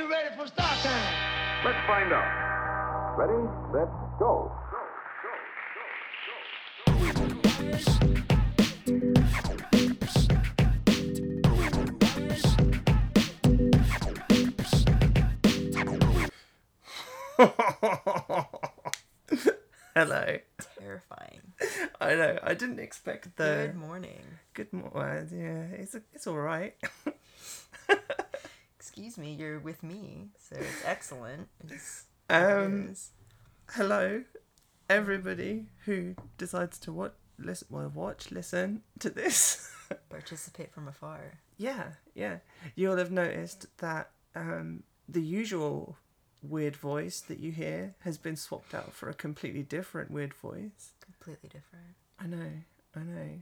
you ready for start time? Let's find out. Ready, set, go. Go. Hello. Terrifying. I know. I didn't expect the Good morning. good morning. yeah, it's it's all right. Excuse me, you're with me, so it's excellent. It's what it Um, hello, everybody who decides to what listen, well, watch, listen to this. participate from afar. yeah, yeah. You'll have noticed that um, the usual weird voice that you hear has been swapped out for a completely different weird voice. Completely different. I know, I know.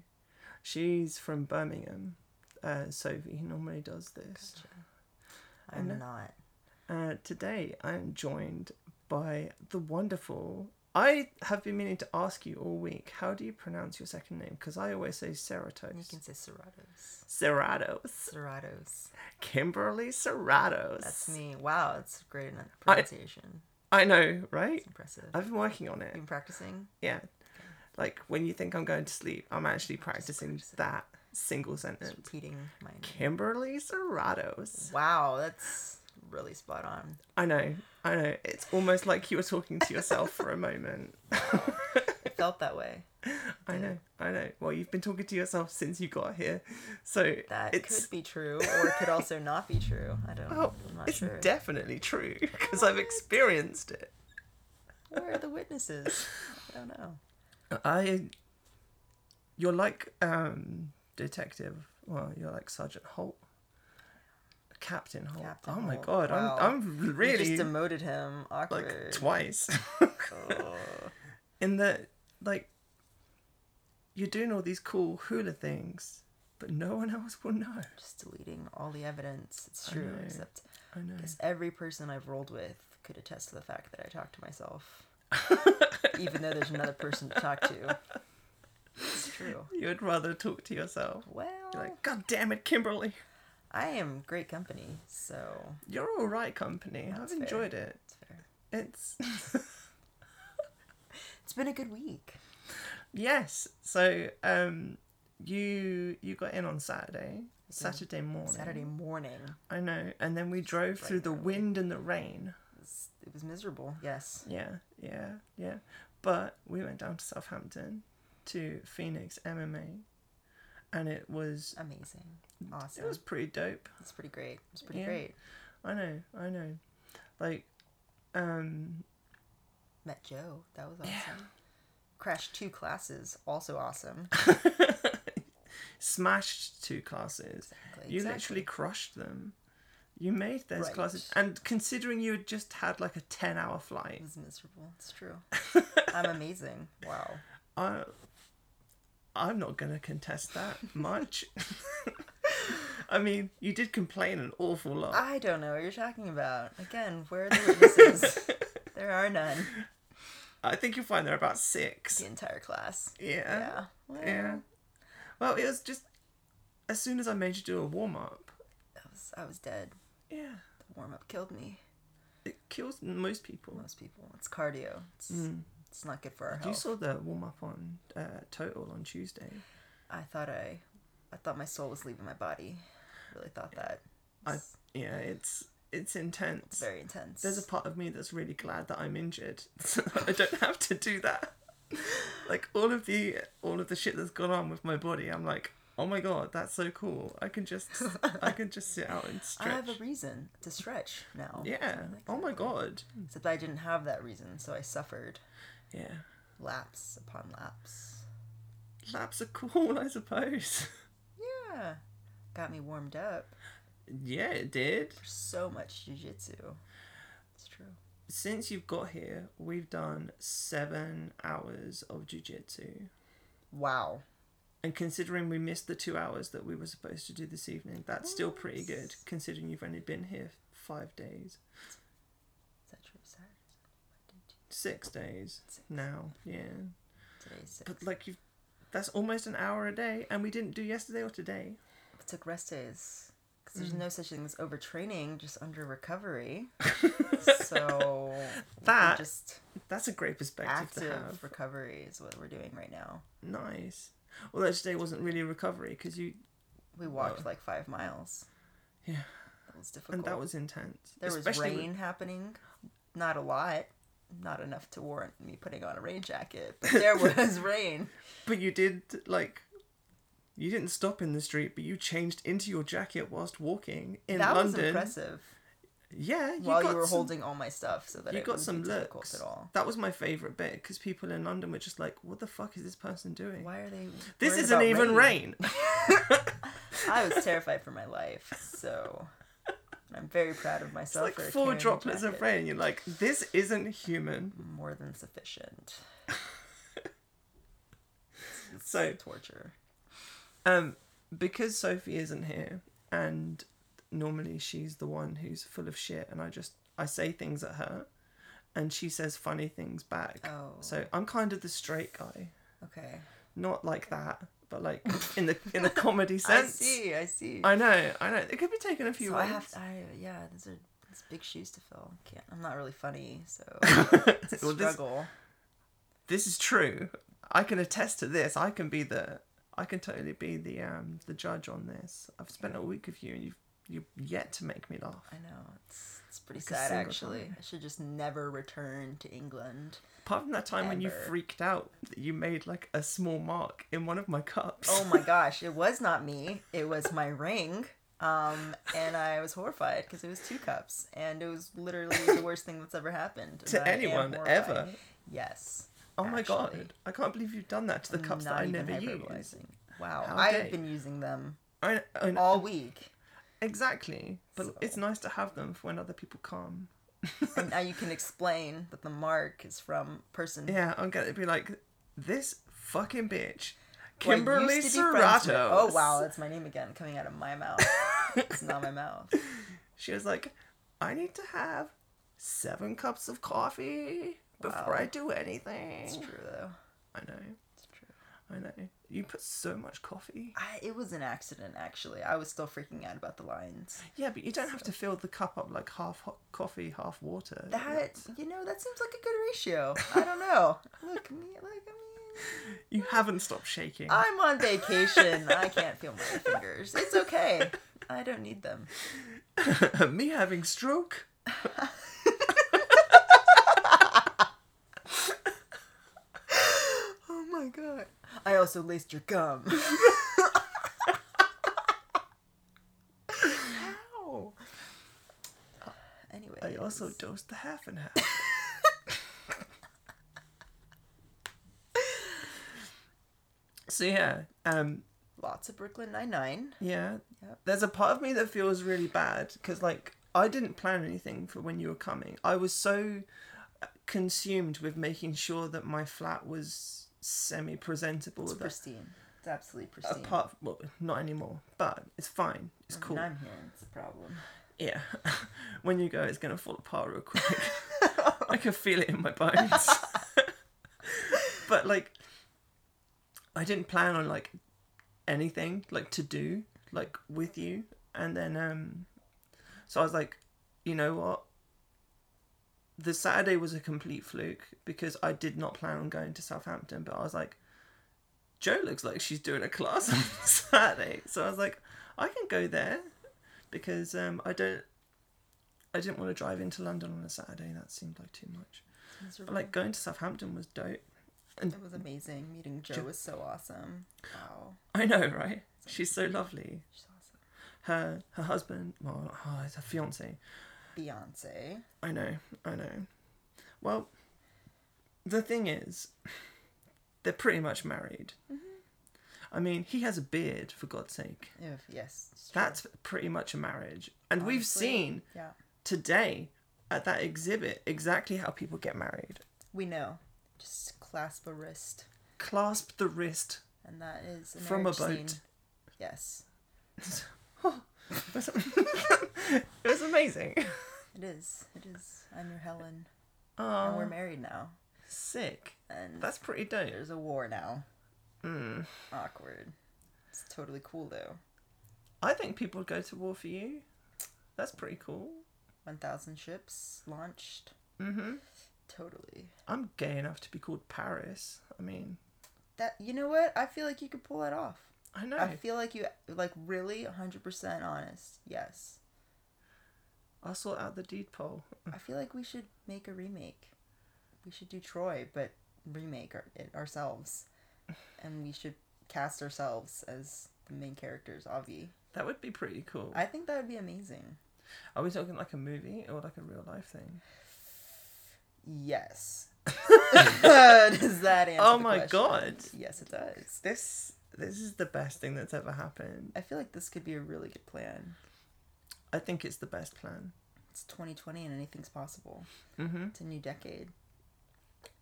She's from Birmingham. Uh, Sophie normally does this. I'm know. not. Uh, today I am joined by the wonderful. I have been meaning to ask you all week. How do you pronounce your second name? Because I always say Ceratos. You can say Serratos. Serratos. Serratos. Kimberly Serratos. That's me. Wow, it's great in pronunciation. I know, right? It's impressive. I've been working on it. been practicing. Yeah. Like when you think I'm going to sleep, I'm actually practicing practicing. that single sentence. repeating my name. Kimberly Serratos. Wow, that's really spot on. I know, I know. It's almost like you were talking to yourself for a moment. It felt that way. I know, I know. Well, you've been talking to yourself since you got here, so That it's could be true, or it could also not be true. I don't. oh, I'm not it's sure. definitely true because I've experienced it. Where are the witnesses? I don't know. I, you're like um detective. Well, you're like Sergeant Holt, Captain Holt. Captain oh my Holt. god, Wow. I'm I'm You really just demoted him. Awkward. like twice. Oh. In the like, you're doing all these cool hula things, but no one else will know. just deleting all the evidence. It's I true, know. except I know. because every person I've rolled with could attest to the fact that I talk to myself, even though there's another person to talk to. It's true. You'd rather talk to yourself. Well, You're like, God damn it, Kimberly. I am great company, so You're all right, company. That's I've fair. enjoyed it. it's fair. It's It's been a good week. yes. So, um, you you got in on Saturday, Saturday morning. Saturday morning. I know, and then we drove through the wind and the rain. It was, it was miserable. Yes. Yeah, yeah, yeah. But we went down to Southampton to Phoenix MMA, and it was Amazing. Awesome. it was pretty dope. It's pretty great. It's pretty Yeah. great. I know, I know. Like, um, Met Joe. That was awesome. Crashed two classes. Also awesome. smashed two classes. Exactly, You exactly. literally crushed them. You made those Right. classes, and considering you had just had like a ten-hour flight, It was miserable. It's true. I'm amazing. Wow. I, I'm not gonna contest that much. I mean, you did complain an awful lot. I don't know what you're talking about. Again, where are the witnesses? there are none. I think you'll find there are about six. The entire class. Yeah. Yeah. Well, Yeah. Well, it was just as soon as I made you do a warm up. I was, I was dead. Yeah. The warm up killed me. It kills most people. Most people. It's cardio. It's, mm. It's not good for our You health. saw the warm up on uh, Total on Tuesday. I thought I, I thought my soul was leaving my body. Really thought that. I It's yeah, it's it's intense. very intense. There's a part of me that's really glad that I'm injured, so I don't have to do that. Like all of the all of the shit that's gone on with my body, I'm like, oh my god, that's so cool. I can just I can just sit out and stretch I stretch. have a reason to stretch now. yeah. Oh my god. Except I didn't have that reason, so I suffered Yeah. laps upon laps. Laps are cool, I suppose. Yeah. Got me warmed up yeah, it did. so much jujitsu. It's true. Since you've got here, we've done seven hours of jujitsu. Wow. And considering we missed the two hours that we were supposed to do this evening, that's still pretty good, considering you've only been here five days. Is that true? Saturday, Six days now, yeah. Six. But like you've that's almost an hour a day, and we didn't do yesterday or today. I took rest days Because there's mm. no such thing as overtraining, just under recovery. so That- just That's a great perspective to active recovery is what we're doing right now. Nice. Well, that today wasn't really a recovery because you, We walked Wow. like five miles. yeah, That was difficult. and that was intense. there was Especially with- rain happening, not a lot, not enough to warrant me putting on a rain jacket, but there was rain. But you did like you didn't stop in the street, but you changed into your jacket whilst walking in that was London. impressive. Yeah, you While you were some, holding all my stuff, so that you got some looks. at all. That was my favorite bit because people in London were just like, "What the fuck is this person doing? Why are they? this isn't even rain." I was terrified for my life, so I'm very proud of it's myself. like for four droplets of rain. You're like, "This isn't human." More than sufficient. It's So- torture. Um, because Sophie isn't here, and normally she's the one who's full of shit, and I just I say things at her, and she says funny things back. Oh. So I'm kind of the straight guy, Okay. not like that, but like in the in the comedy sense. I see. I see. I know, I know. It could be taken a few so ways. I have. To, I yeah. These are these big shoes to fill. Can't. I'm not really funny, so it's a Well, this, struggle. this is true. I can attest to this. I can be the. I can totally be the um the judge on this. I've spent a week with you, and you've you've yet to make me laugh. I know. It's pretty Like sad actually. time. I should just never return to England. Apart from that time when you freaked out that you made like a small mark in one of my cups. Oh my gosh, it was not me. It was my ring. Um, and I was horrified because it was two cups, and it was literally the worst thing that's ever happened to anyone ever. Yes. Oh my god! I can't believe you've done that to the I'm cups that I even never use. Wow, How I dare have been using them I, I all week, exactly, but So- it's nice to have them for when other people come. and now you can explain that the mark is from person Yeah, I'm gonna be like this fucking bitch, Kimberly used to be friends with. Serrato. Oh wow, that's my name again coming out of my mouth. it's not my mouth. She was like, I need to have seven cups of coffee before I do anything. It's true though. I know. It's true. I know. You put so much coffee. I, it was an accident actually. I was still freaking out about the lines. Yeah, but you don't have to fill the cup up like half hot coffee, half water. That you know, that seems like a good ratio. I don't know. Look, me like I mean, You haven't stopped shaking. I'm on vacation. I can't feel my fingers. It's okay. I don't need them. Me having stroke. Oh my god. I also laced your gum. Ow. Anyway. I also dosed the half and half. so yeah, um, lots of Brooklyn Nine Nine. yeah. Yep. There's a part of me that feels really bad because like I didn't plan anything for when you were coming. I was so consumed with making sure that my flat was semi-presentable. It's pristine. It's absolutely pristine. apart, well, not anymore, but it's fine. It's When cool. I'm here, it's a problem. Yeah. when you go, it's gonna fall apart real quick. I can feel it in my bones. but like, I didn't plan on like anything like to do like with you, and then um, so I was like, you know what? The Saturday was a complete fluke because I did not plan on going to Southampton, but I was like, Joe looks like she's doing a class on Saturday, so I was like, I can go there because um, I don't. I didn't want to drive into London on a Saturday. That seemed like too much. But like going to Southampton was dope. And It was amazing. Meeting Joe Jo- was so awesome. Wow. I know, right? She's so lovely. She's awesome. Her her husband, well, oh, it's her fiance. Beyonce. I know, I know. Well, the thing is, they're pretty much married. Mm-hmm. I mean, he has a beard, for God's sake. If, yes. That's pretty much a marriage. And we've seen Yeah. today at that exhibit exactly how people get married. We know. Just clasp a wrist. Clasp the wrist. And that is From a boat. scene. Yes. it was amazing. It is. It is. I'm your Helen. Oh, And we're married now. sick. And That's pretty dope. there's a war now. Mm. Awkward. It's totally cool though. I think people would go to war for you. That's pretty cool. 1,000 ships launched. Mm-hmm. Totally. I'm gay enough to be called Paris. I mean, That you know what? I feel like you could pull that off. I know. I feel like you like really 100% honest. Yes. I'll sort out the depot. I feel like we should make a remake. We should do Troy, but remake our, it ourselves, and we should cast ourselves as the main characters. Avi, That would be pretty cool. I think that would be amazing. Are we talking like a movie or like a real life thing? Yes. does that answer? Oh my? God. Yes, it does. This this is the best thing that's ever happened. I feel like this could be a really good plan. I think it's the best plan. It's 2020 and anything's possible. Mm-hmm. It's a new decade.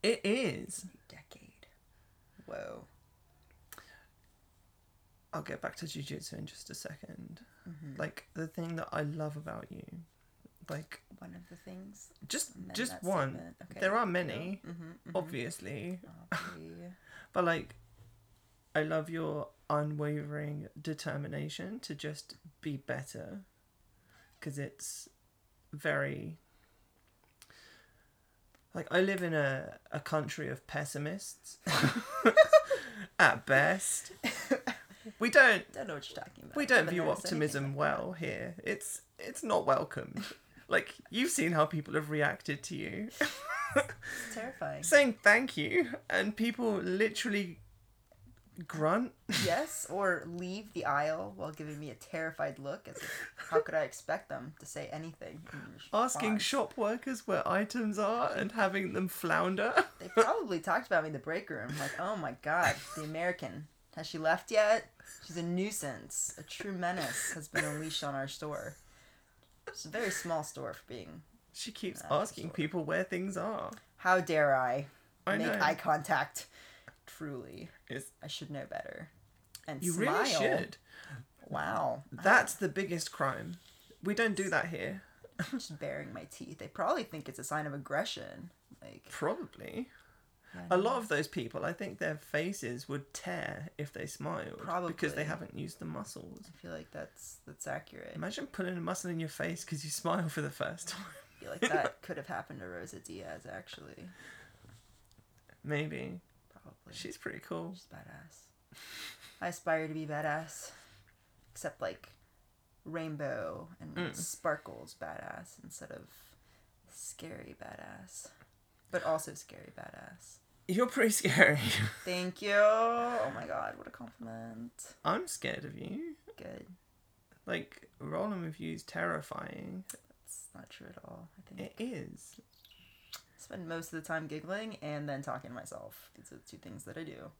It is. New decade. Whoa. I'll get back to jujitsu in just a 2nd Mhm. Like the thing that I love about you, like One of the things. just just one. Okay, There are many, Mhm, mhm. obviously, Avi. but like I love your unwavering determination to just be better, because it's very. Like I live in a, a country of pessimists. At best, we don't Don't know what you're talking about. we don't view optimism well here. It's it's not welcomed. like you've seen how people have reacted to you. It's terrifying. saying thank you and people literally grunt. yes, or leave the aisle while giving me a terrified look as if how could I expect them to say anything? Asking shop workers where items are and having them flounder. They probably talked about me in the break room. Like, oh my god, the American. Has she left yet? She's a nuisance. A true menace has been unleashed on our store. It's a very small store for being. She keeps uh, asking people where things are. How dare I, I make know. eye contact? Truly, It's, I should know better. And you smile. really should. Wow. That's the biggest crime. We don't do that here. I'm just baring my teeth. They probably think it's a sign of aggression. Like Probably. yeah, A lot of those people, I think their faces would tear if they smiled. Probably because they haven't used the muscles. I feel like that's that's accurate. Imagine putting a muscle in your face because you smile for the first time. I feel like that could have happened to Rosa Diaz actually. Maybe. Probably. She's pretty cool. She's badass. I aspire to be badass. Except like rainbow and Mm. sparkles badass instead of scary badass. But also scary badass. You're pretty scary. Thank you. Oh my god, what a compliment. I'm scared of you. Good. Like, rolling with you is terrifying. That's not true at all. I think It is. Spend most of the time giggling and then talking to myself. These are the two things that I do.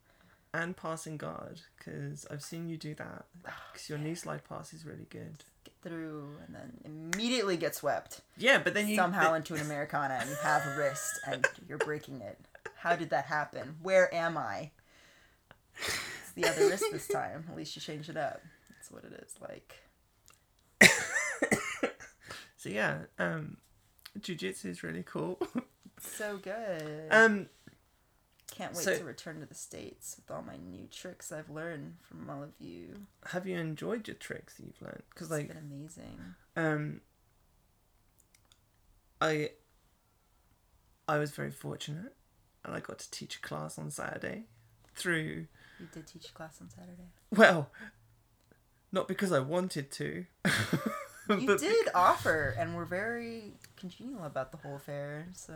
And passing guard, because I've seen you do that. Because your knee slide pass is really good. Get through and then immediately get swept. Yeah, but then you. somehow th- into an Americana and you have a wrist and you're breaking it. How did that happen? Where am I? It's the other wrist this time. At least you changed it up. That's what it is like. So yeah, um, jujitsu is really cool. So good. um, Can't wait so- to return to the States with all my new tricks I've learned from all of you. have you enjoyed your tricks that you've learned? Because like, been amazing. um, I, I was very fortunate, and I got to teach a class on Saturday, through You did teach a class on Saturday. well, not because I wanted to. You did offer and were very congenial about the whole affair, so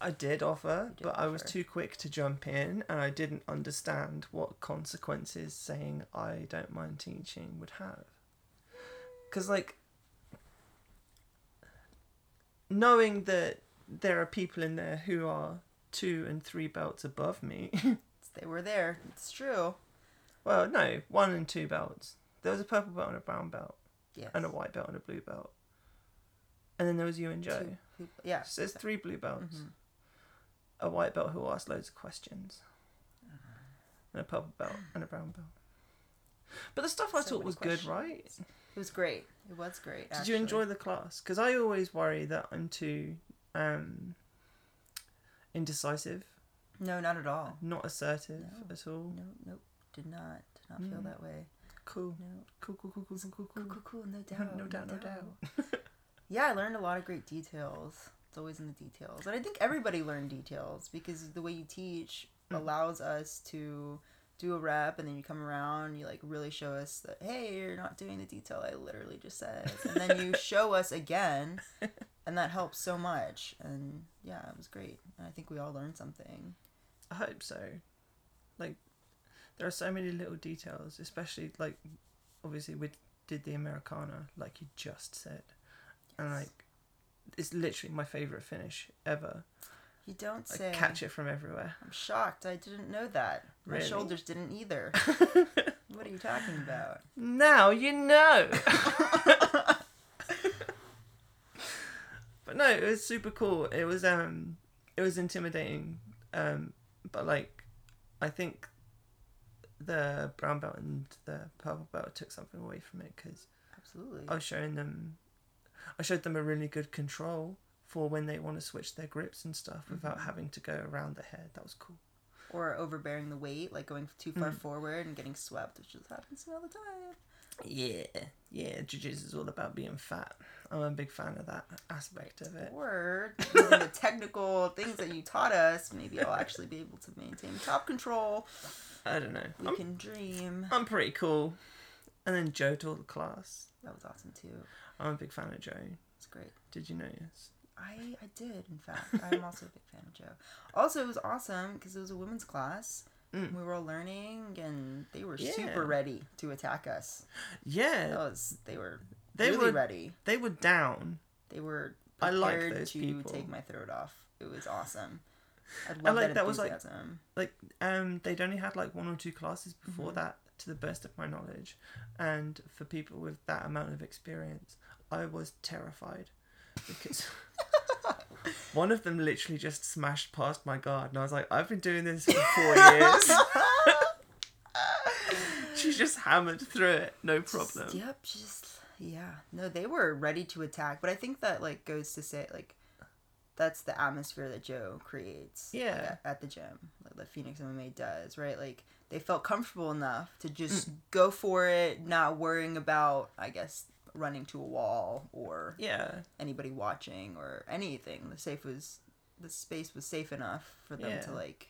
I did offer, did but I was too quick to jump in, and I didn't understand what consequences saying I don't mind teaching would have. Because, like, knowing that there are people in there who are two and three belts above me. they were there. It's true. well, no, one and two belts. There was a purple belt and a brown belt, Yes. and a white belt and a blue belt. And then there was you and Joe. Two Yeah. So there's three blue belts. Mhm. a white belt who asked loads of questions, and a purple belt and a brown belt. But the stuff I So taught was good, right? It was great. It was great. Did you enjoy the class? Because I always worry that I'm too um, indecisive, No, not at all. not assertive No. at all. No, nope. Did not. Did not feel Mm. that way. Cool. No. Cool, cool, cool, cool, cool, cool, Cool, cool. No doubt. No doubt, no doubt. Yeah, I learned a lot of great details. It's always in the details. And I think everybody learned details because the way you teach Mm. allows us to do a rep and then you come around you like really show us that hey you're not doing the detail I literally just said and then you show us again and that helps so much and yeah it was great and I think we all learned something I hope so. Like, there are so many little details, especially like, obviously we did the Americana, like you just said, and like, it's literally my favorite finish ever. you don't I say catch it from everywhere. I'm shocked I didn't know that my shoulders didn't either what are you talking about Now you know. but no, it was super cool. It was um, it was intimidating. Um, but like, I think the brown belt and the purple belt took something away from it because absolutely I was showing them, I showed them a really good control for when they want to switch their grips and stuff without having to go around the head. That was cool. or overbearing the weight, like going too far Mm. forward and getting swept, which just happens to me all the time. Yeah, yeah. Jiu-jitsu is all about being fat. I'm a big fan of that aspect of it. Or using the technical things that you taught us, maybe I'll actually be able to maintain top control. I don't know. We I'm, can dream. I'm pretty cool. And then Joe taught the class. That was awesome too. I'm a big fan of Joe. It's great. Did you notice? I I did, in fact. I'm also a big fan of Joe. Also, it was awesome because it was a women's class. Mm. We were all learning, and they were Yeah. super ready to attack us. That Yeah, was they were they really were ready. they were down. They were I like prepared those to people. take my throat off. It was awesome. I I love like that, that was, like- Like um, they'd only had like one or two classes before Mhm. that, to the best of my knowledge, and for people with that amount of experience, I was terrified because. One of them literally just smashed past my guard, and I was like, I've been doing this for four years. she just hammered through it, no problem. Yep, just yeah. No, they were ready to attack, but I think that like goes to say like that's the atmosphere that Joe creates. like, Yeah. at, at the gym, like that Phoenix MMA does, right? Like they felt comfortable enough to just Mm. go for it, not worrying about, I guess, running to a wall or Yeah, anybody watching or anything. The safe was the space was safe enough for them to like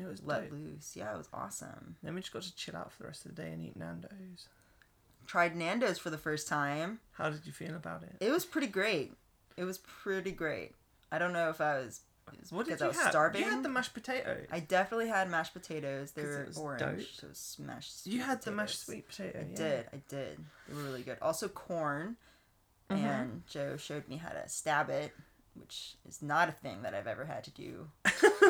it was let dope. loose. Yeah, it was awesome. Then we just got to chill out for the rest of the day and eat Nando's. Tried Nando's for the first time. How did you feel about it? It was pretty great. It was pretty great. I don't know if I was, What did because you I was have? starving. You had the mashed potato. I definitely had mashed potatoes. They were was orange, dope. so it was mashed. You had the mashed sweet potato. I yeah. did. I did. They were really good. Also corn, Mhm. and Joe showed me how to stab it, which is not a thing that I've ever had to do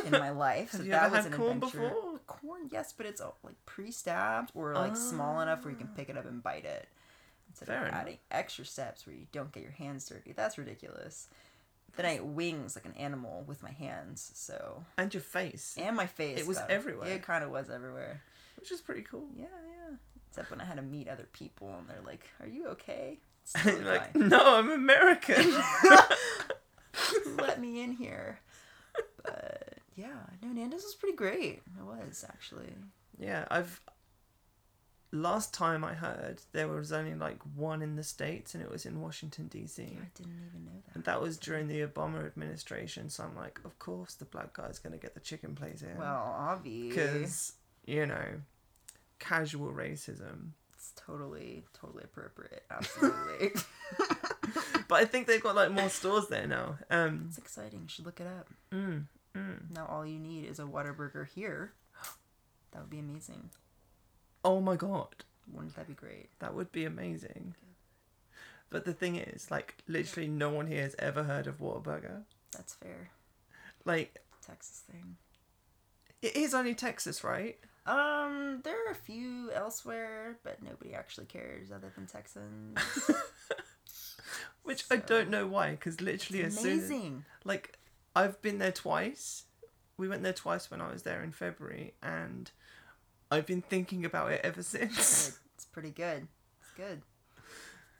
in my life. So Have you that ever was had an corn adventure. before? Corn, yes, but it's like pre-stabbed or like small enough where you can pick it up and bite it. Instead Fair of enough. adding extra steps where you don't get your hands dirty. That's ridiculous. Then I ate wings like an animal with my hands, so And your face, and my face. It was everywhere. It kind of was everywhere. which is pretty cool. Yeah, yeah. Except when I had to meet other people and they're like, "Are you okay?" Totally like, fine. no, I'm American. Let me in here. But yeah, no, Nando's was pretty great. It was actually. yeah, I've. Last time I heard, there was only like one in the states, and it was in Washington D.C. I didn't even know that. And that was during the Obama administration, so I'm like, of course the black guy's gonna get the chicken place in. Well, obvi. because you know, casual racism. it's totally, totally appropriate. Absolutely. But I think they've got like more stores there now. Um, it's exciting. You should look it up. mm, mm. Now all you need is a Whataburger here. That would be amazing. Oh my god, Wouldn't that be great? that would be amazing. But the thing is, like, literally no one here has ever heard of Whataburger. That's fair. Like, Texas thing. it is only Texas, right? Um, there are a few elsewhere, but nobody actually cares other than Texans. Which I don't know why, because literally It's as soon amazing. like I've been there twice. We went there twice when I was there in February, and I've been thinking about it ever since. Good. It's pretty good. It's good.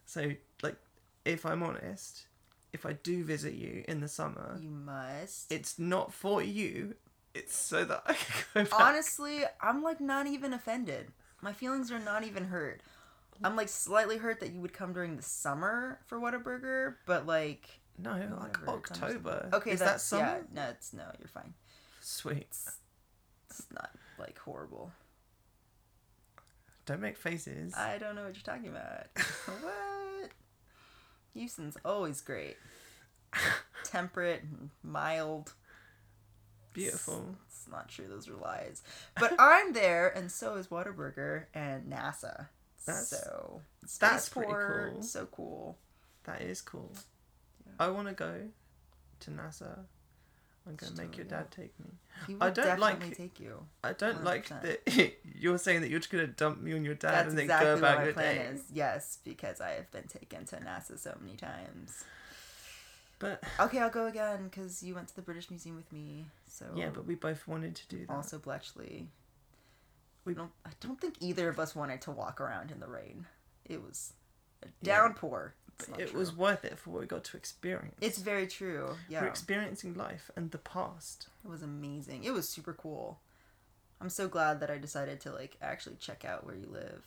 so, like, if I'm honest, if I do visit you in the summer, You must. it's not for you. It's so that I can go back. Honestly, I'm like not even offended. My feelings are not even hurt. I'm like slightly hurt that you would come during the summer for Whataburger, but like No, like whatever, it's October. understandable. Okay, is that that's summer? yeah. No, it's no. You're fine. Sweet. It's not like horrible. Don't make faces. I don't know what you're talking about. what? Houston's always great. Temperate, and mild. Beautiful. It's not true. Those are lies. But I'm there, and so is Whataburger and NASA. That's- so that's pretty cool. So cool. That is cool. Yeah. I want to go to NASA. I'm gonna make your dad take me. He I would don't like- definitely take you. I don't like 100%. that you're saying that you're just gonna dump me on your dad That's and then exactly go about your plan day. is. Yes, because I have been taken to NASA so many times. But Okay, I'll go again because you went to the British Museum with me. So yeah, but we both wanted to do that. also Bletchley. We- don't. I don't think either of us wanted to walk around in the rain. It was a downpour. It true. was worth it for what we got to experience. It's very true. Yeah, We're experiencing life and the past. it was amazing. It was super cool. I'm so glad that I decided to like actually check out where you live.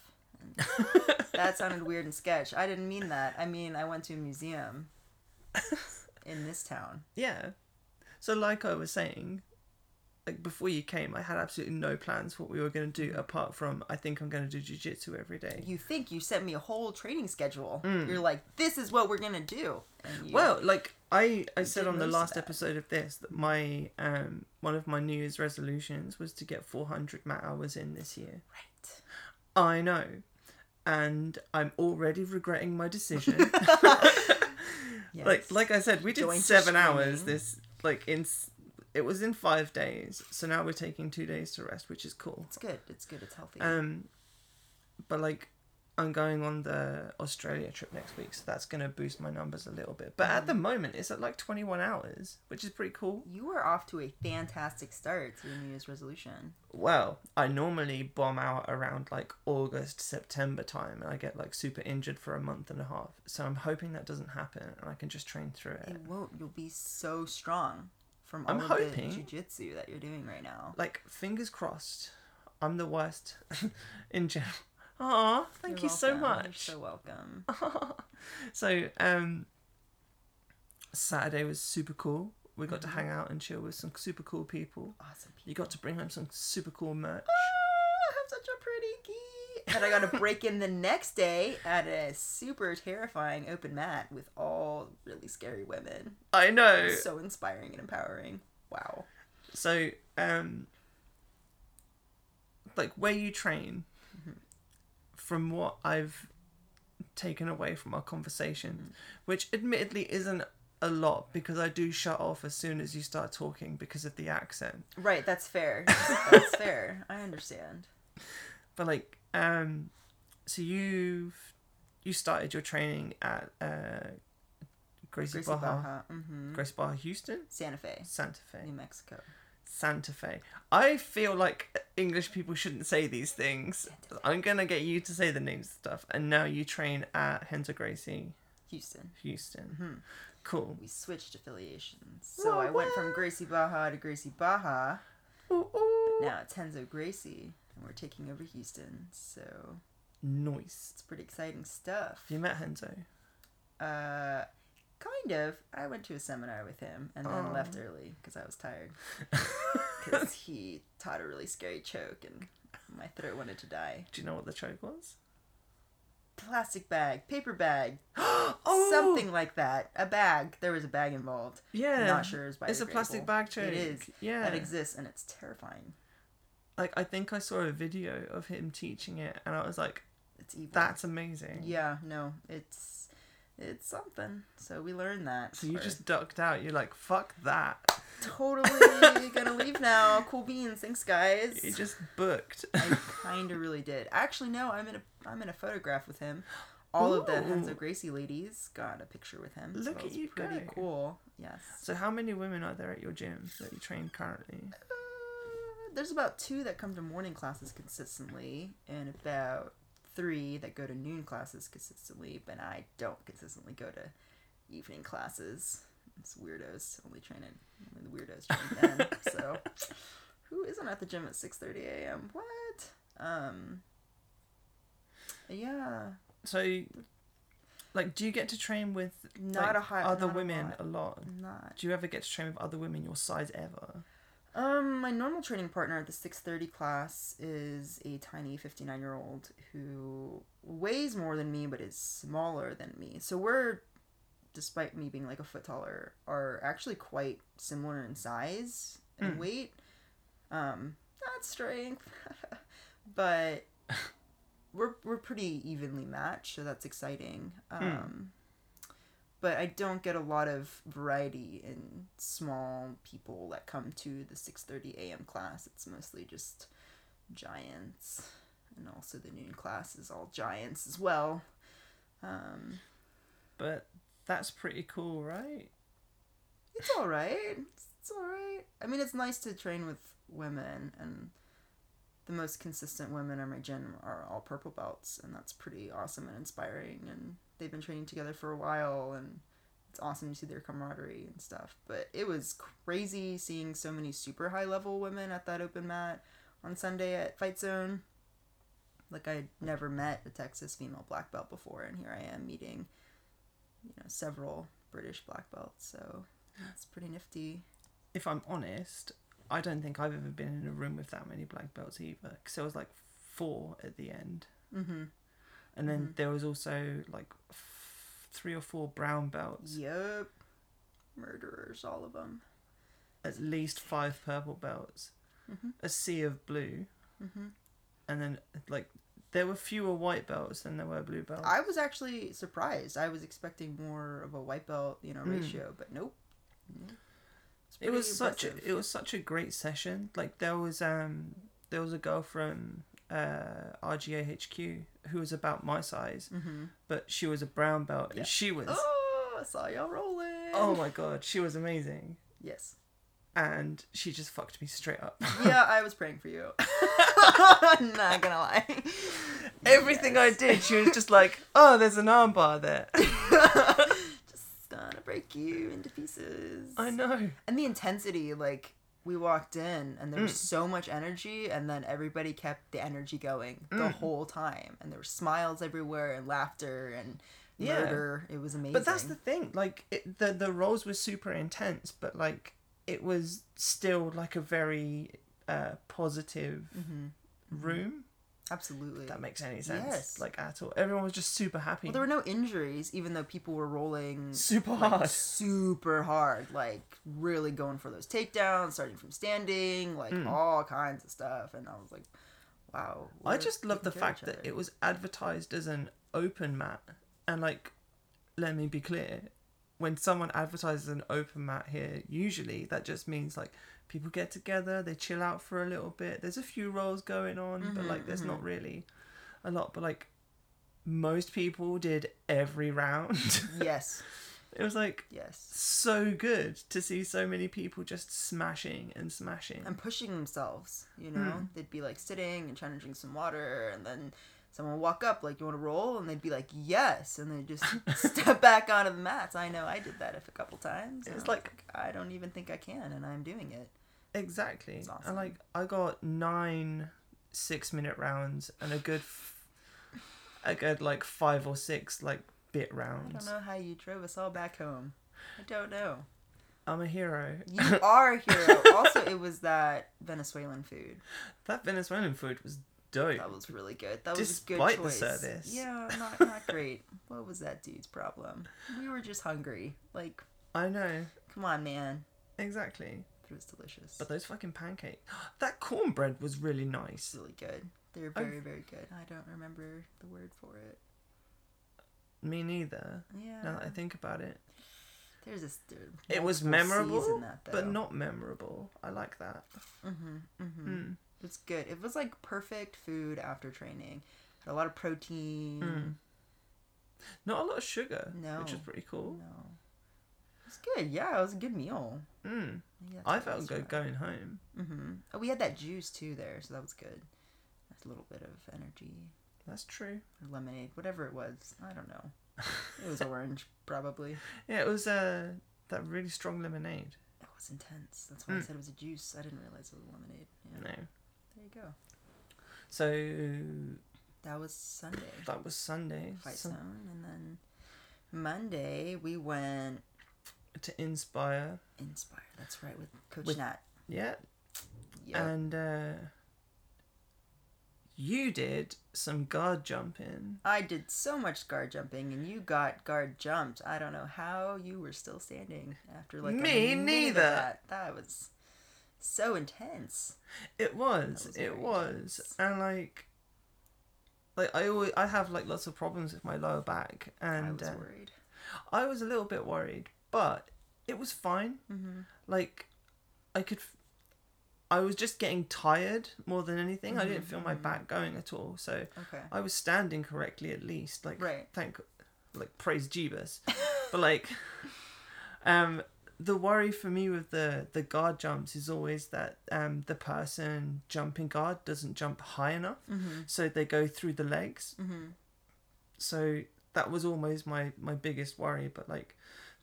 That sounded weird and sketch. I didn't mean that. I mean I went to a museum in this town. yeah. So like I was saying, like before you came, I had absolutely no plans what we were going to do apart from I think I'm going to do jujitsu every day. You think you sent me a whole training schedule? Mm. You're like, this is what we're gonna do. And Well, like I, I said on the last that. episode of this that my um one of my New Year's resolutions was to get 400 mat hours in this year. right. I know, and I'm already regretting my decision. Like Yes. like I said, we did Joints are seven hours this like in it was in five days. So now we're taking two days to rest, which is cool. It's good. It's good. It's healthy. Um, but like I'm going on the Australia trip next week, so that's gonna boost my numbers a little bit. But at the moment, it's at like 21 hours, which is pretty cool. you are off to a fantastic start to your New Year's resolution. Well, I normally bomb out around like August, September time, and I get like super injured for a month and a half. So I'm hoping that doesn't happen, and I can just train through it. It won't. You'll be so strong from all I'm of hoping. the jujitsu that you're doing right now. Like fingers crossed. I'm the worst in general. Aw, thank You're you so much. You're so welcome. so um saturday was super cool we got Mm-hmm. to hang out and chill with some super cool people Awesome. you got to bring home some super cool merch Ah, I have such a pretty And I got to break in the next day at a super terrifying open mat with all really scary women. i know So inspiring and empowering. Wow. so um like where you train Mm-hmm. from what i've taken away from our conversation Mm-hmm. which admittedly isn't a lot because i do shut off as soon as you start talking because of the accent Right, that's fair. That's fair. I understand. But like, um, so you've you started your training at uh, Gracie, Gracie Barra, Barra. Mm-hmm. Gracie Barra, Houston, Santa Fe, Santa Fe, New Mexico. Santa Fe. I feel like English people shouldn't say these things. I'm gonna get you to say the names and stuff. And now you train at Renzo Gracie, Houston. Houston. Mhm. Cool. We switched affiliations. So I went from Gracie Barra to Gracie Barra. Ooh, ooh. Now it's Renzo Gracie. And we're taking over Houston. So Nice. it's pretty exciting stuff. You met Renzo. Uh, kind of. I went to a seminar with him and then Oh. left early because I was tired. Because he taught a really scary choke and my throat wanted to die. Do you know what the choke was? Plastic bag, paper bag, oh, something like that. A bag. There was a bag involved. Yeah. Not sure it's It's a plastic bag choke. It is. Yeah. That exists and it's terrifying. Like I think I saw a video of him teaching it, and I was like, It's evil. "That's amazing." Yeah, no, it's it's something. So we learned that. So you for- just ducked out. You're like, "Fuck that." totally gonna leave now. Cool beans, thanks guys. You just booked. I kind of really did. Actually, no, I'm in a I'm in a photograph with him. All of the Ooh. Renzo Gracie ladies got a picture with him. Look that at you Pretty go. cool. Yes. so how many women are there at your gym that you train currently? Uh, there's about two that come to morning classes consistently, and about three that go to noon classes consistently. But I don't consistently go to evening classes. It's weirdos only train it. Only the weirdos train then. so, who isn't at the gym at six thirty a.m.? What? Um, Yeah. So, like, do you get to train with Not like, a high- other a women lot. a lot? Not. Do you ever get to train with other women your size ever? Um, my normal training partner at the 630 class is a tiny 59 year old who weighs more than me but is smaller than me. So we're, despite me being like a foot taller, are actually quite similar in size and Mm. weight. Um, not strength, but we're we're pretty evenly matched, so that's exciting. Um, but I don't get a lot of variety in small people that come to the 6:30 a.m. class. It's mostly just giants, and also the noon class is all giants as well. Um, But that's pretty cool, right? it's all right. It's, it's all right. I mean, it's nice to train with women, and the most consistent women in my gym are all purple belts, and that's pretty awesome and inspiring. And they've been training together for a while, and it's awesome to see their camaraderie and stuff. But it was crazy seeing so many super high level women at that open mat on Sunday at Fight Zone. Like I'd never met a Texas female black belt before, and here I am meeting, you know, several British black belts. So that's pretty nifty. If I'm honest, I don't think I've ever been in a room with that many black belts either. Because there was like four at the end, Mm-hmm. and then there was also like f- three or four brown belts, Yep. Murderers, all of them. at least five purple belts, Mhm. a sea of blue, Mm-hmm. and then like there were fewer white belts than there were blue belts. I was actually surprised. I was expecting more of a white belt, you know, Mm. ratio, but nope. Nope. It was pretty such a, it was such a great session. Like there was um there was a girl from uh RGA HQ who was about my size, Mhm. but she was a brown belt Yeah. and she was Oh, I saw y'all rolling. oh my god, she was amazing. Yes. And she just fucked me straight up. Yeah, I was praying for you. Not gonna lie. Everything I did, she was just like, "Oh, there's an armbar there." Break you into pieces. I know. and the intensity like we walked in and there was Mm. so much energy and then everybody kept the energy going the Mm. whole time and there were smiles everywhere and laughter and Yeah. murder it was amazing But that's the thing. Like it, the the roles were super intense, but like it was still like a very uh, positive Mm-hmm. room. Absolutely that makes any sense. Yes. Like at all. Everyone was just super happy. well there were no injuries even though people were rolling super like, hard. super hard like really going for those takedowns starting from standing like Mm. all kinds of stuff and i was like wow I we're just love the taking care of fact each that other. it was advertised as an open mat, and like, let me be clear, when someone advertises an open mat here, usually that just means like people get together, they chill out for a little bit. There's a few rolls going on, but Mhm, like, there's not really a lot. But like, most people did every round. yes it was like yes so good to see so many people just smashing and smashing. and pushing themselves. You know, Mm. they'd be like sitting and trying to drink some water, and then someone would walk up like, "You want to roll?" and they'd be like, "Yes," and they just step back onto the mats. I know I did that a couple times. It's was like- I don't even think I can, and I'm doing it. Exactly. Awesome. And like I got nine six minute rounds and a good f- a good like five or six like bit rounds. I don't know how you drove us all back home. I don't know. I'm a hero. You are a hero. also, it was that Venezuelan food that Venezuelan food was dope. that was really good. That was a Despite good the choice. service. Yeah, not not great. What was that dude's problem? We were just hungry. Like, I know. come on, man. Exactly. It was delicious. But those fucking pancakes. That cornbread was really nice. really good. They're I've- very, very good. I don't remember the word for it. Me neither. Yeah. Now that I think about it. There's this. There, It was memorable, that, but not memorable. I like that. Mm-hmm. Mm-hmm. Mm. It was good. It was like perfect food after training. Had a lot of protein. Mm. Not a lot of sugar, No. which is pretty cool. No. It was good. Yeah, it was a good meal. Mm. I felt good going home. Mm-hmm. Oh, we had that juice too there, so that was good. That's a little bit of energy. That's true. Or lemonade, whatever it was. I don't know. It was orange, probably. Yeah, it was uh, that really strong lemonade. It was intense. That's why I Mm. said it was a juice. I didn't realize it was lemonade. Yeah. No. There you go. So That was Sunday. That was Sunday. Fight Sun- Zone, and then Monday we went to Inspire. Inspire. That's right with Coach With- Nat. Yeah. Yep. And uh, you did some guard jumping. I did so much guard jumping, and you got guard jumped. I don't know how you were still standing after like Me neither. That. that was so intense. It was. was it was. intense. And like like I always I have like lots of problems with my lower back and I was uh, worried. I was a little bit worried, but it was fine. Mm-hmm. Like I could I was just getting tired more than anything. I didn't feel my mhm. back going at all. So Okay. I was standing correctly at least. Like Right. thank like praise Jeebus. but like um the worry for me with the the guard jumps is always that um the person jumping guard doesn't jump high enough. Mm-hmm. So they go through the legs. Mm-hmm. So that was almost my my biggest worry. But like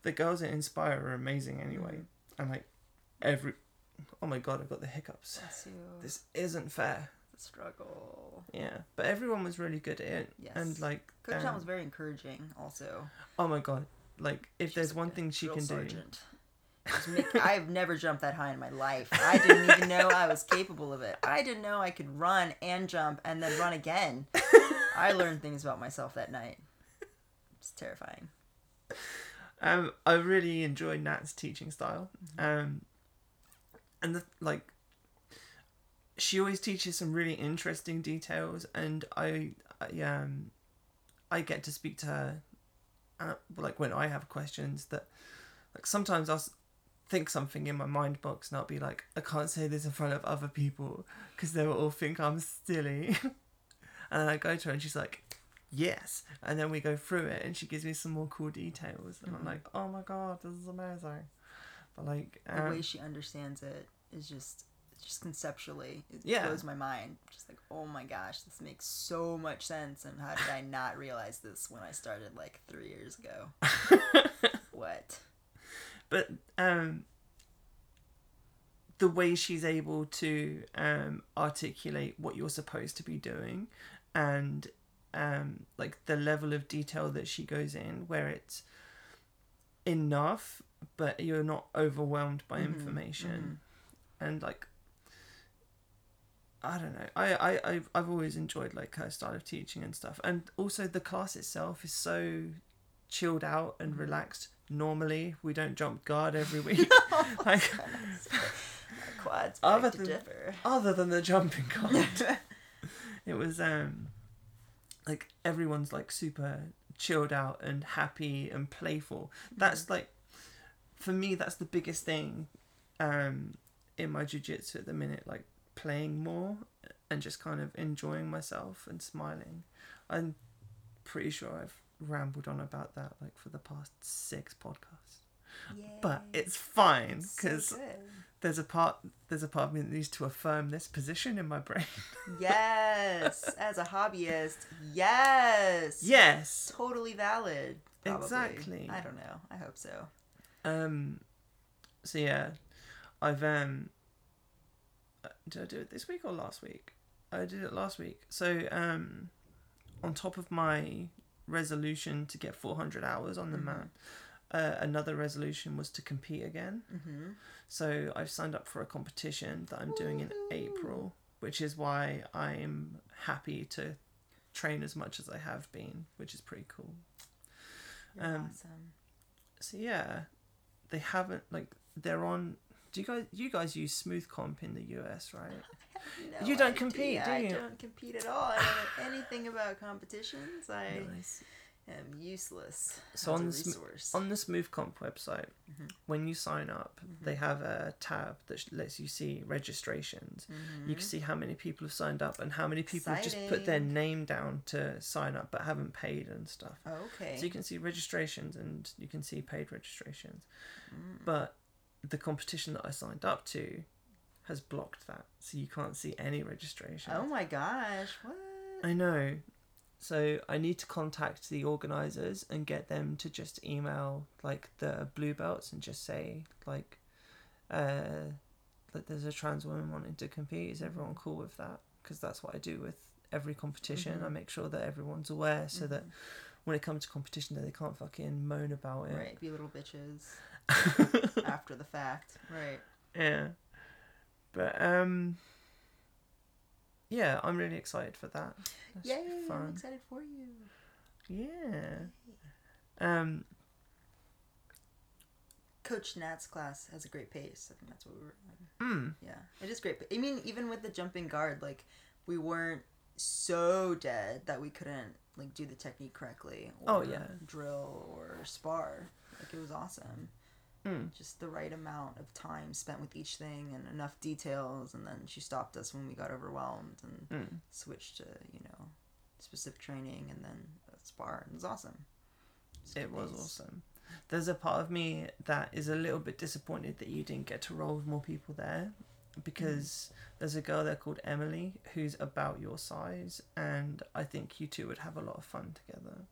the girls at Inspire are amazing anyway. And like every oh my god, I've got the hiccups. This isn't fair. the struggle. Yeah, but everyone was really good at it, Yes. and like, Coach um, Nat was very encouraging. Also, oh my god, like if She's there's one thing she can do, sergeant. Just make- I've never jumped that high in my life. I didn't even know I was capable of it. I didn't know I could run and jump and then run again. I learned things about myself that night. It's terrifying. Um, I really enjoyed Nat's teaching style, um, and the like. She always teaches some really interesting details, and I, I um, I get to speak to her, uh, like when I have questions that, like sometimes I'll think something in my mind box, and I'll be like, I can't say this in front of other people because they will all think I'm silly, and then I go to her and she's like, yes, and then we go through it, and she gives me some more cool details, and I'm Mhm. like, oh my god, this is amazing, but like, The um, way she understands it is just, just conceptually, it Yeah. blows my mind. Just like, oh my gosh, this makes so much sense. And how did I not realize this when I started like three years ago? what? but um the way she's able to um articulate what you're supposed to be doing and um like the level of detail that she goes in where it's enough but you're not overwhelmed by Mhm, information and like I don't know. I, I, I've, I've always enjoyed like her style of teaching and stuff. And also the class itself is so chilled out and Mm-hmm. relaxed. Normally we don't jump guard every week. like Our quads Other than- other than the jumping guard. it was um like everyone's like super chilled out and happy and playful. That's like for me that's the biggest thing um in my jiu-jitsu at the minute like playing more and just kind of enjoying myself and smiling. I'm pretty sure I've rambled on about that like for the past 6 podcasts. But it's fine cuz good. There's a part there's a part of me that needs to affirm this position in my brain. yes, as a hobbyist, yes, yes. totally valid. probably. Exactly. I don't know. I hope so. Um. So yeah, I've um. uh, Did I do it this week or last week? I did it last week. So um, on top of my resolution to get 400 hours on the Mhm. mat, uh, another resolution was to compete again. Mm-hmm. So I've signed up for a competition that I'm doing in April, which is why I'm happy to train as much as I have been, which is pretty cool. Um, awesome. So yeah, they haven't like they're on. Do you guys you guys use Smoothcomp in the US, right? No you don't idea. compete, do I you? don't compete at all. I don't know anything about competitions. I Nice. Am useless So on sm- resource. On the Smoothcomp website, Mhm. when you sign up, Mm-hmm. they have a tab that lets you see registrations. You can Mhm. see how many people have signed up and how many people have just put their name down to sign up but haven't paid and stuff. okay. So you can see registrations and you can see paid registrations. Mm. But the competition that I signed up to has blocked that. So you can't see any registration. oh my gosh! What? I know. So I need to contact the organizers and get them to just email like the blue belts and just say like uh that there's a trans woman wanting to compete. Is everyone cool with that? Because that's what I do with every competition. Mhm. I make sure that everyone's aware so that Mhm. when it comes to competition, that they can't fucking moan about it. Right, be little bitches after the fact. Right. yeah, but um, yeah, I'm really excited for that. That should be Yay! I'm excited for you. Yeah. Um. Coach Nat's class has a great pace. I think that's what we were. Mm, Yeah, it is great. I mean, even with the jumping guard, like we weren't so dead that we couldn't like do the technique correctly. Or Oh, yeah. Drill or spar. Like it was awesome. Mm. Just the right amount of time spent with each thing and enough details, and then she stopped us when we got overwhelmed and Mm. switched to you know specific training and then a spar. It was awesome. It's It was awesome. There's a part of me that is a little bit disappointed that you didn't get to roll with more people there because there's a girl there called Emily who's about your size and I think you two would have a lot of fun together.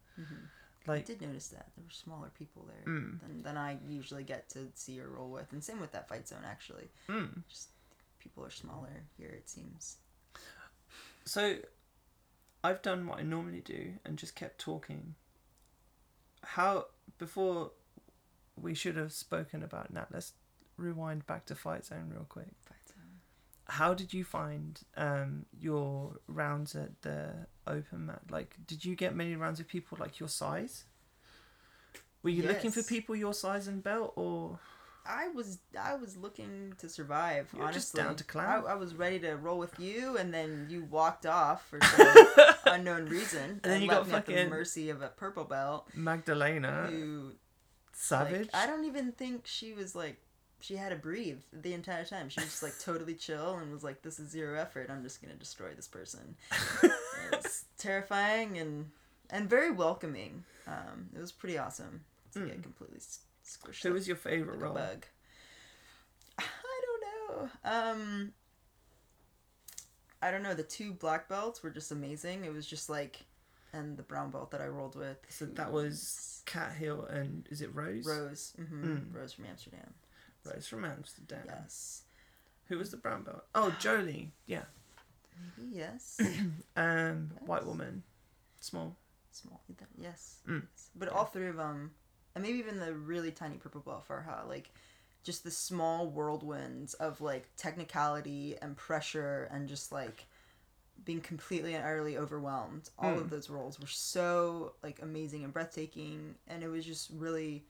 Mhm. I did notice that there were smaller people there Mm. than, than I usually get to see or roll with, and same with that fight zone actually. mm. Just people are smaller here, it seems. So I've done what I normally do and just kept talking. How before we should have spoken about that, let's rewind back to Fight Zone real quick. Fight zone. how did you find um, your rounds at the open mat? Like, did you get many rounds of people like your size? Were you looking for people your size and belt, or I was I was looking to survive. You were just down to clown. I, I was ready to roll with you, and then you walked off for some unknown reason, And then you got me at the fucking- mercy of a purple belt Magdalena who like, Savage? I don't even think she was like she had to breathe the entire time. She was just like totally chill and was like, "This is zero effort. I'm just gonna destroy this person." it was terrifying and and very welcoming. Um, it was pretty awesome to get Mm. completely squished. Who like- was your favorite like role? bug. I don't know. Um, I don't know. The two black belts were just amazing. It was just like, and the brown belt that I rolled with. So that was Cat Hill and is it Rose? Rose. hmm Mm. Rose from Amsterdam. Rose from Amsterdam. Yes. Who was the brown belt? Oh, Jolie. Yeah. Maybe yes. Um, white woman, small. Small. Yes. Mm. Yes. But all three of them, and maybe even the really tiny purple belt Farha, like just the small whirlwinds of like technicality and pressure and just like being completely and utterly overwhelmed. All Mm. of those roles were so like amazing and breathtaking, and it was just really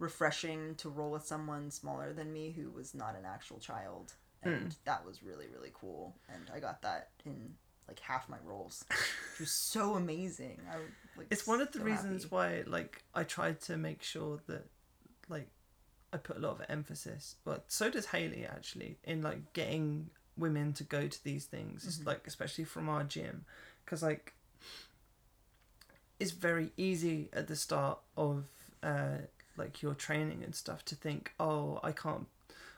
refreshing to roll with someone smaller than me who was not an actual child. And that was really, really cool. And I got that in like half my rolls, which was so amazing. I like It's one of the so reasons happy. why, like, I tried to make sure that, like, I put a lot of emphasis. But so does Haley actually in like getting women to go to these things. Mhm. like especially from our gym, because like it's very easy at the start of uh like your training and stuff to think, oh, I can't.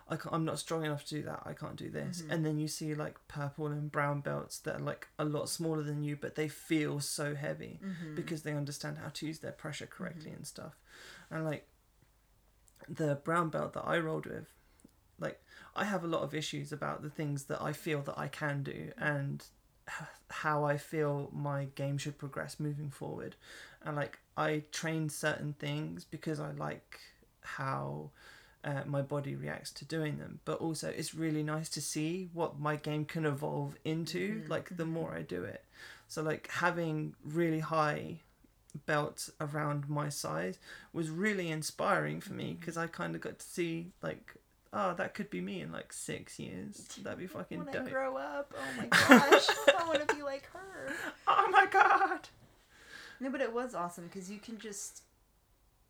I can't, I'm not strong enough to do that. I can't do this. Mhm. And then you see like purple and brown belts that are like a lot smaller than you, but they feel so heavy Mhm. because they understand how to use their pressure correctly and stuff. And like the brown belt that I rolled with, like I have a lot of issues about the things that I feel that I can do and h- how I feel my game should progress moving forward. And like I train certain things because I like how uh, my body reacts to doing them. But also, it's really nice to see what my game can evolve into. Mhm, Like the more I do it, so like having really high belts around my size was really inspiring for me because I kind of got to see like. Oh, that could be me in like six years. That'd be fucking when dope. I grow up, oh my gosh, I want to be like her. Oh my god! No, but it was awesome because you can just,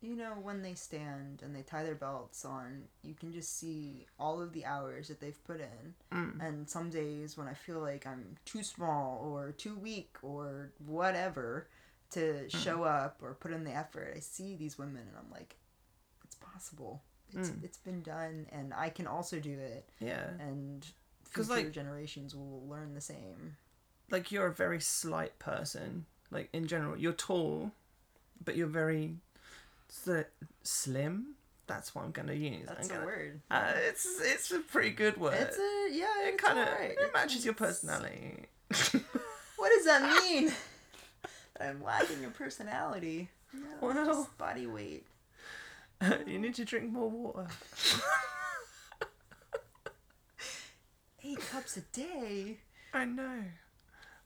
you know, when they stand and they tie their belts on, you can just see all of the hours that they've put in. Mm. And some days when I feel like I'm too small or too weak or whatever to show up or put in the effort, I see these women and I'm like, it's possible. It's, Mm. it's been done and I can also do it. Yeah. And future like- generations will learn the same. like you're a very slight person like in general you're tall but you're very sli- slim that's what i'm gonna use That's I'm a gonna, word. uh, it's it's a pretty good word It's a yeah. it kind of alright. it matches your personality What does that mean? I'm lacking in personality. No, just body weight. you need to drink more water. Eight cups a day. I know.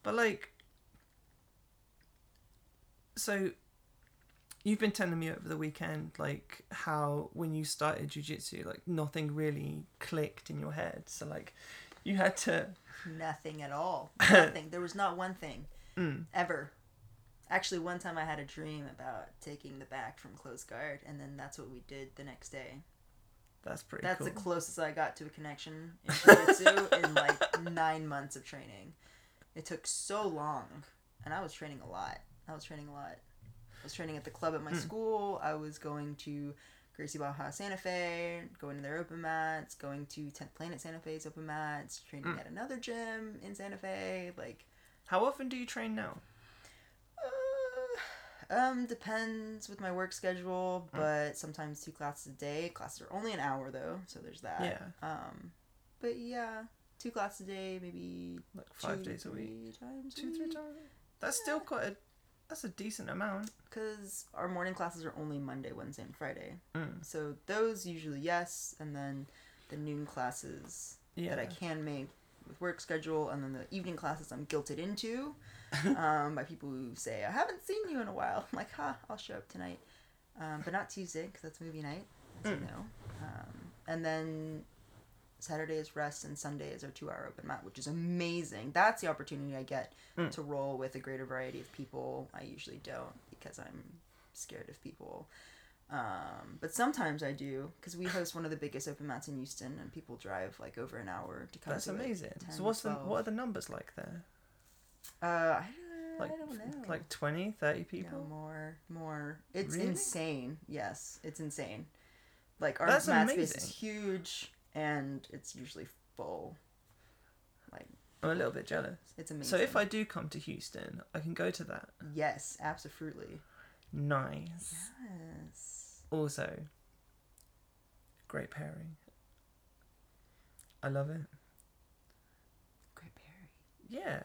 But like so you've been telling me over the weekend like how when you started jiu-jitsu like nothing really clicked in your head. So like you had to Nothing at all. Nothing. there was not one thing Mm. ever. Actually, one time I had a dream about taking the back from close guard, and then that's what we did the next day. that's pretty That's cool. the closest I got to a connection in jiu-jitsu in like nine months of training. It took so long, and I was training a lot. I was training a lot. I was training at the club at my hmm. school. I was going to Gracie Baja Santa Fe, going to their open mats, going to 10th Planet Santa Fe's open mats, training hmm. at another gym in Santa Fe. Like, How often do you train now? Um, depends with my work schedule, but sometimes two classes a day. Classes are only an hour though, so there's that. Yeah. Um, but yeah, two classes a day, maybe Like five two, days a week. three Times Two, three times. That's still quite a that's a decent amount. Because our morning classes are only Monday, Wednesday, and Friday. Mm. So those usually yes, and then the noon classes Yeah. that I can make with work schedule, and then the evening classes I'm guilted into um, by people who say I haven't seen you in a while. I'm like, ha, I'll show up tonight, um, but not Tuesday because that's movie night, as you Mm. know. Um, and then Saturday is rest, and Sunday is our two-hour open mat, which is amazing. That's the opportunity I get Mm. to roll with a greater variety of people. I usually don't because I'm scared of people. Um, but sometimes I do because we host one of the biggest open mats in Houston, and people drive like over an hour to come. That's amazing. 10, so what's the what are the numbers like there? Uh, I, don't- Like I don't know. like 20, 30 No, people? more, more. It's Really? insane. Yes, it's insane. Like our That's mat space is huge, and it's usually full. Like I'm a little bit jealous. it's amazing. So if I do come to Houston, I can go to that. yes, absolutely. Nice. Yes. Also, great pairing. I love it. Great pairing. Yeah,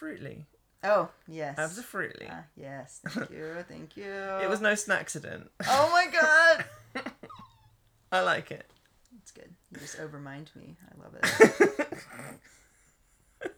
fruitly. Oh yes. Absolutely. Ah, yes. Thank you. Thank you. It was no snack accident. Oh my god. I like it. It's good. You just overmind me. I love it. I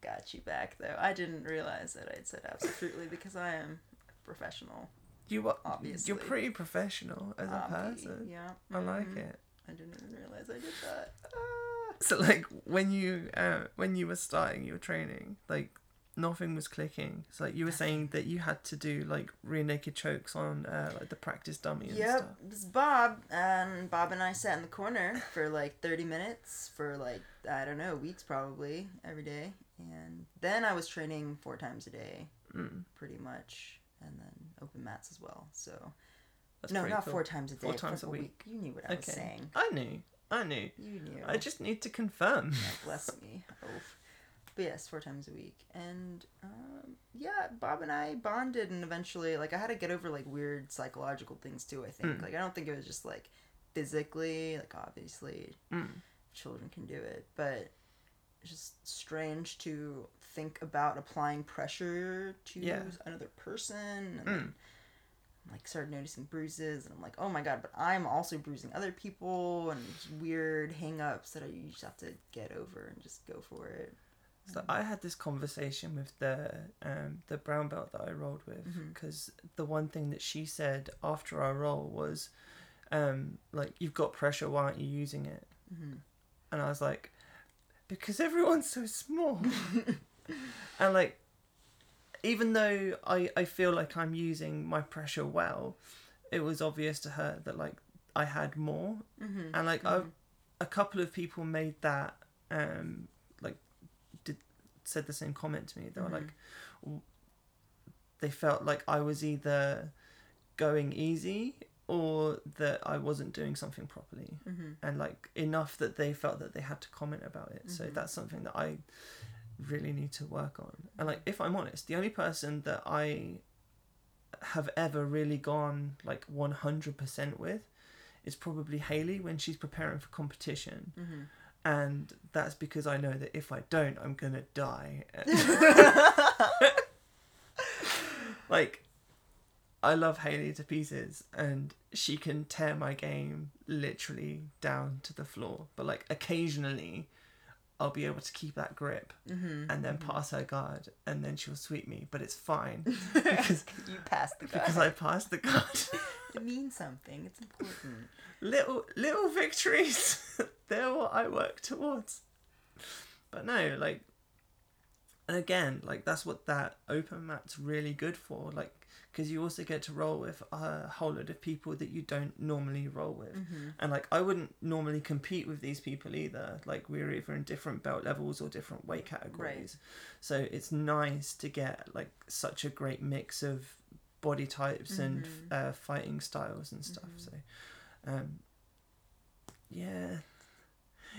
got you back though. I didn't realize that I'd said absolutely because I am professional. You are Obviously. You're pretty professional as a Obvi- person. Yeah. I like mhm. it. I didn't even realize I did that. Ah. So like when you uh, when you were starting your training, like nothing was clicking. So like you were saying that you had to do like rear naked chokes on uh, like the practice dummy and Yep, stuff. this is Bob, and Bob and I sat in the corner for like 30 minutes for like, I don't know, weeks probably, every day. And then I was training four times a day, Mm, pretty much, and then open mats as well. So, that's no, not cool. four times a day, Four times a week. You knew what I was Okay. saying. I knew. I knew. You knew. I just need to confirm. God bless me. Oof. But yes, four times a week. And um, yeah, Bob and I bonded, and eventually, like, I had to get over like weird psychological things too. I think, Mm. like, I don't think it was just like physically, like, obviously, Mm. children can do it, but it's just strange to think about applying pressure to Yeah. another person, and Mm. then, like started noticing bruises, and I'm like, oh my god, but I'm also bruising other people, and weird hang-ups that I you just have to get over and just go for it. So I had this conversation with the um, the brown belt that I rolled with because the one thing that she said after our roll was, um, like you've got pressure, why aren't you using it? hmm And I was like, because everyone's so small, and like, even though I I feel like I'm using my pressure well, it was obvious to her that like I had more, hmm and like I, a couple of people made that um like did said the same comment to me. They were Mhm. like w- they felt like i was either going easy or that i wasn't doing something properly. Hmm and like enough that they felt that they had to comment about it. So Mhm. that's something that i really need to work on and like if i'm honest the only person that i have ever really gone like 100% with is probably haley when she's preparing for competition hmm and that's because I know that if I don't, I'm gonna die. like, I love Haley to pieces, and she can tear my game literally down to the floor. But like occasionally, I'll be able to keep that grip Mm-hmm. and then pass her guard, and then she'll sweep me. But it's fine because you passed the guard. because. I passed the guard. It means something. It's important. little little victories they're what i work towards but no like and again like that's what that open mat's really good for like because you also get to roll with a whole lot of people that you don't normally roll with. Mm-hmm. and like i wouldn't normally compete with these people either. Like we're either in different belt levels or different weight categories. So it's nice to get like such a great mix of body types and uh, fighting styles and stuff. So um yeah.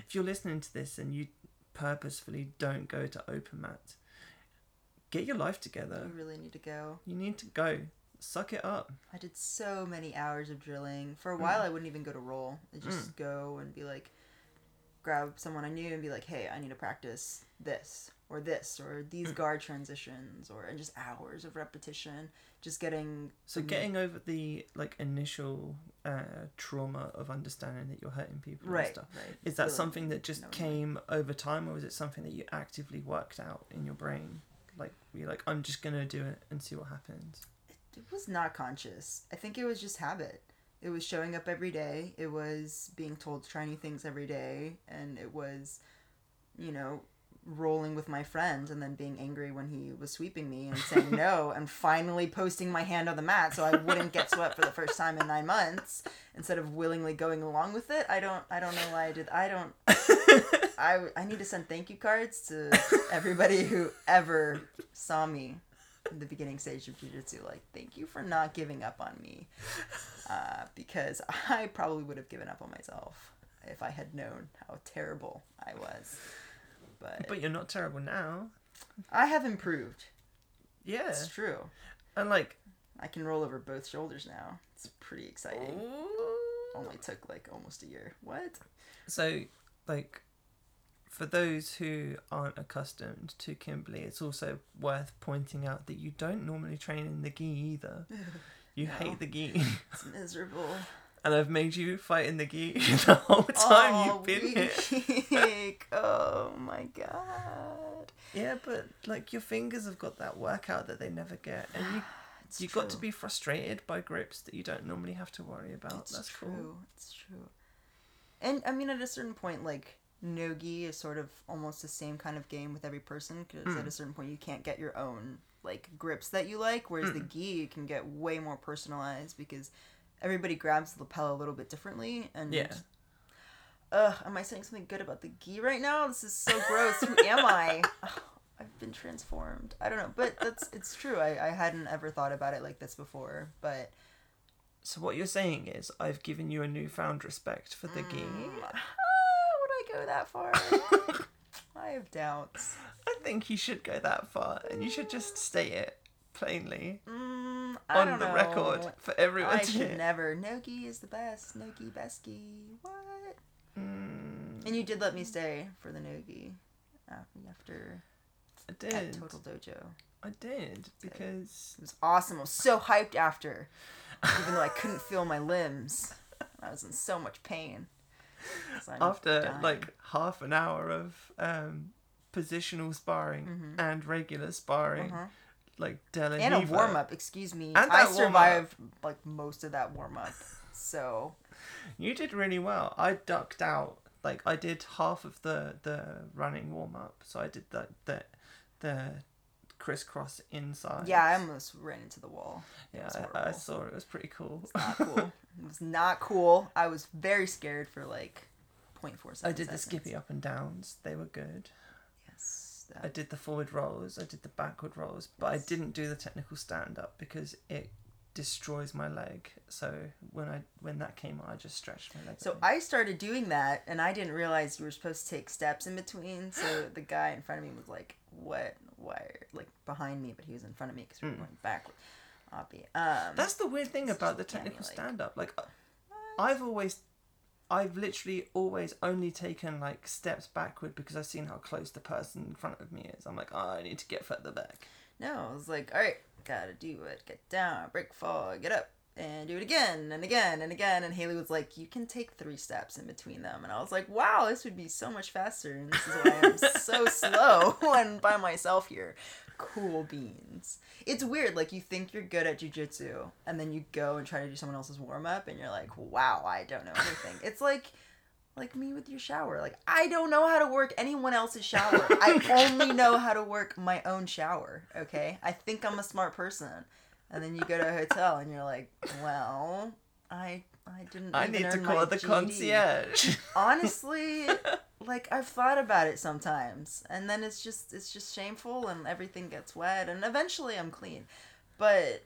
If you're listening to this and you purposefully don't go to open mat get your life together You really need to go. you need to go suck it up I did so many hours of drilling. For a Mm. while, I wouldn't even go to roll. I'd just go and be like, grab someone I knew and be like, hey, I need to practice this or this or Mm. these guard transitions or and just hours of repetition. Just getting so Mhm. getting over the like initial uh trauma of understanding that you're hurting people and right, stuff right. is that Feeling something that just came over time or was it something that you actively worked out in your brain like you're like i'm just gonna do it and see what happens it was not conscious. I think it was just habit. It was showing up every day. It was being told to try new things every day, and it was, you know, rolling with my friend and then being angry when he was sweeping me and saying no, and finally posting my hand on the mat so I wouldn't get swept for the first time in nine months instead of willingly going along with it. I don't. I don't know why I did. I don't. I I need to send thank you cards to everybody who ever saw me in the beginning stage of jiu-jitsu like thank you for not giving up on me uh, because i probably would have given up on myself if i had known how terrible i was. But, but you're not terrible now. I have improved. Yeah. It's true. And like i can roll over both shoulders now. It's pretty exciting. Oh. only took like almost a year. What? So, like, for those who aren't accustomed to Kimberley, it's also worth pointing out that you don't normally train in the gi either. You No. hate the gi, it's miserable and I've made you fight in the gi the whole time oh, you've been here. weak. oh my god Yeah, but like your fingers have got that workout that they never get, and you you got to be frustrated by grips that you don't normally have to worry about. It's That's true. cool. It's true. And I mean, at a certain point, like nogi is sort of almost the same kind of game with every person because Hmm. at a certain point you can't get your own like grips that you like, whereas the Hmm. gi can get way more personalized because everybody grabs the lapel a little bit differently. And Yeah. Ugh, am I saying something good about the gi right now? This is so gross. Who am I? Ugh, I've been transformed. I don't know, but that's it's true. I, I hadn't ever thought about it like this before, but So what you're saying is, I've given you a newfound respect for the gi. Mm, would I go that far? I have doubts. I think you should go that far, and you should just state it plainly Mm, on the know. record for everyone I to should hear. never. Nogi is the best. Nogi Beski. What? Mm, And you did let me stay for the Nogi after, after I at. Total Dojo. I did because It was awesome. I was so hyped after, even though I couldn't feel my limbs. I was in so much pain. After dying. like half an hour of um, positional sparring and regular sparring, Uh-huh. like Della and a warm up. Excuse me. I survived like most of that warm up. So You did really well. I ducked out. Like I did half of the the running warm up, so I did the the the crisscross inside. yeah, I almost ran into the wall. yeah. I, I saw it. It was pretty cool. It's Not cool. it was not cool. I was very scared for like 0.4 seconds. I did the skippy up and downs. They were good. Yes. I did the forward rolls. I did the backward rolls, but I didn't do the technical stand up because it destroys my leg. So when I when that came out, I just stretched my leg. so. I started doing that, and I didn't realize you were supposed to take steps in between. So the guy in front of me was like, "What? Why?" Like behind me, but he was in front of me because we were Mm. going backward. Obvi. Um, That's the weird thing about the technical like- stand up. Like, I- I've always I've literally always only taken like steps backward because I've seen how close the person in front of me is. I'm like, oh, I need to get further back. No, I was like, all right, gotta do it. Get down, break, fall, get up, and do it again and again and again. And Haley was like, you can take three steps in between them. And I was like, wow, this would be so much faster. And this is why I'm so slow when by myself here. Cool beans. It's weird. Like, you think you're good at jujitsu, and then you go and try to do someone else's warm up, and you're like, wow, I don't know anything. it's like, like me with your shower. Like I don't know how to work anyone else's shower. I only know how to work my own shower. Okay, I think I'm a smart person, and then you go to a hotel and you're like, well, I I didn't. I need to call the GED." concierge. Honestly, like I've thought about it sometimes, and then it's just it's just shameful, and everything gets wet, and eventually I'm clean, but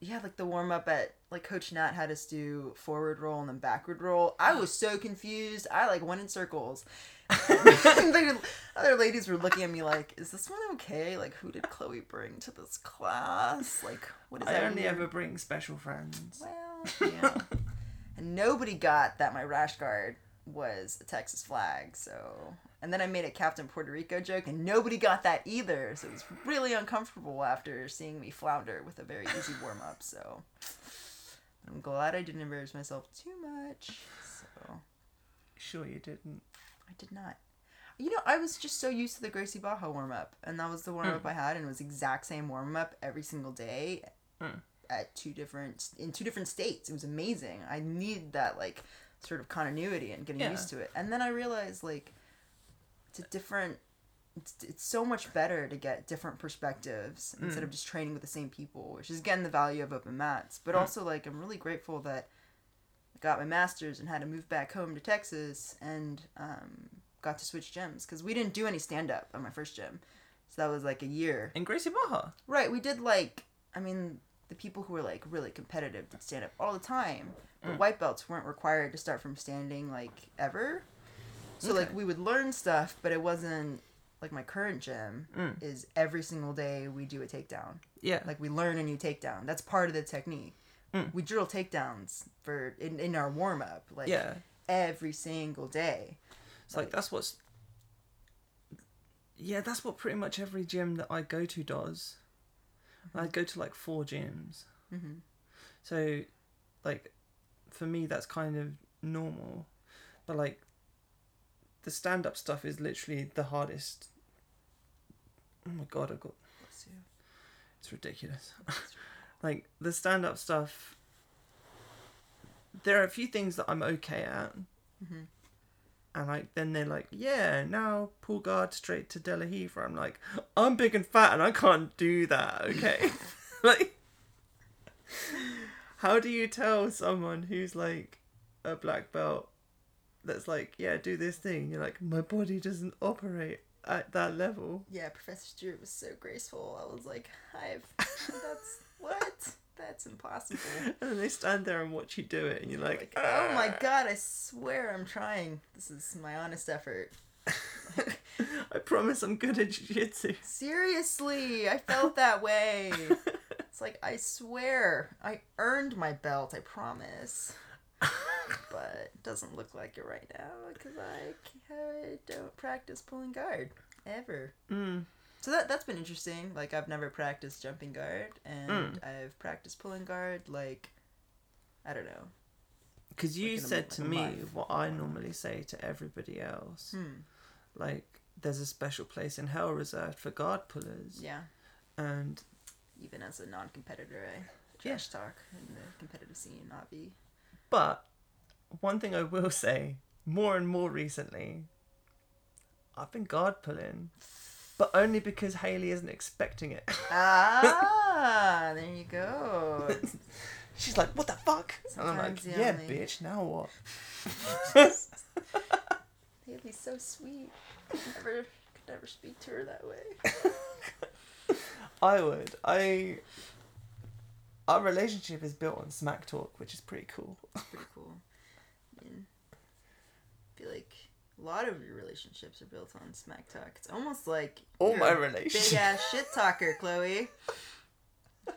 yeah, like the warm up at like Coach Nat had us do forward roll and then backward roll. I was so confused. I like went in circles. the other ladies were looking at me like, "Is this one okay? Like, who did Chloe bring to this class? Like, what is I that?" only weird?" ever bring special friends. Well, yeah. and nobody got that my rash guard was a Texas flag. So, and then I made a Captain Puerto Rico joke, and nobody got that either. So it was really uncomfortable after seeing me flounder with a very easy warm up. So I'm glad I didn't embarrass myself too much. So Sure, you didn't. I did not. You know, I was just so used to the Gracie Baja warm up, and that was the warm up hmm. I had, and it was exact same warm up every single day Mm. at two different in two different states. It was amazing. I needed that like sort of continuity and getting Yeah. used to it, and then I realized like it's a different. It's, it's so much better to get different perspectives instead hmm. of just training with the same people, which is again the value of open mats. But hmm. also like I'm really grateful that got my master's and had to move back home to Texas and um, got to switch gyms because we didn't do any stand up at my first gym. So that was like a year. In Gracie Baja. Right, we did like, I mean, the people who were like really competitive did stand up all the time, but white belts weren't required to start from standing like ever. So like we would learn stuff, but it wasn't like my current gym Mm. is every single day we do a takedown. Yeah. Like we learn a new takedown. That's part of the technique. Mm. We drill takedowns for in, in our warm up like yeah. every single day. It's like that's what's. Yeah, that's what pretty much every gym that I go to does. I go to like four gyms. Mhm. So, like, for me, that's kind of normal. But, like, the stand up stuff is literally the hardest. Oh my god, I've got. It's ridiculous. Like, the stand up stuff. There are a few things that I'm okay at. Mhm. And like then they're like, yeah, now pull guard straight to De La I'm like, I'm big and fat and I can't do that. Okay, like, how do you tell someone who's like a black belt that's like, yeah, do this thing? You're like, my body doesn't operate at that level. Yeah, Professor Stewart was so graceful. I was like, I've that's what? That's impossible. And then they stand there and watch you do it, and you're like, Like, oh my "Ah." god, I swear I'm trying. This is my honest effort. I promise I'm good at jiu-jitsu. Seriously, I felt that way. It's like I swear I earned my belt. I promise. But it doesn't look like it right now because I, I don't practice pulling guard ever. Mm. So that that's been interesting. Like I've never practiced jumping guard, and I've practiced pulling guard. Like I don't know. Because you Like in a- said like to me life. what I normally say to everybody else. Hmm. Like, there's a special place in hell reserved for guard pullers. Yeah. And Even as a non-competitor, I Yeah. trash talk in the competitive scene. Not be. But one thing I will say, more and more recently, I've been guard pulling, but only because Haley isn't expecting it. Ah, there you go. She's like, "What the fuck?" and I'm like, "Yeah, only- bitch. Now what?" Haley's so sweet. Never, could never speak to her that way. I would. I. Our relationship is built on smack talk, which is pretty cool. Pretty cool. I mean, I feel like a lot of your relationships are built on smack talk. It's almost like All my relationships. Big ass shit talker, Chloe.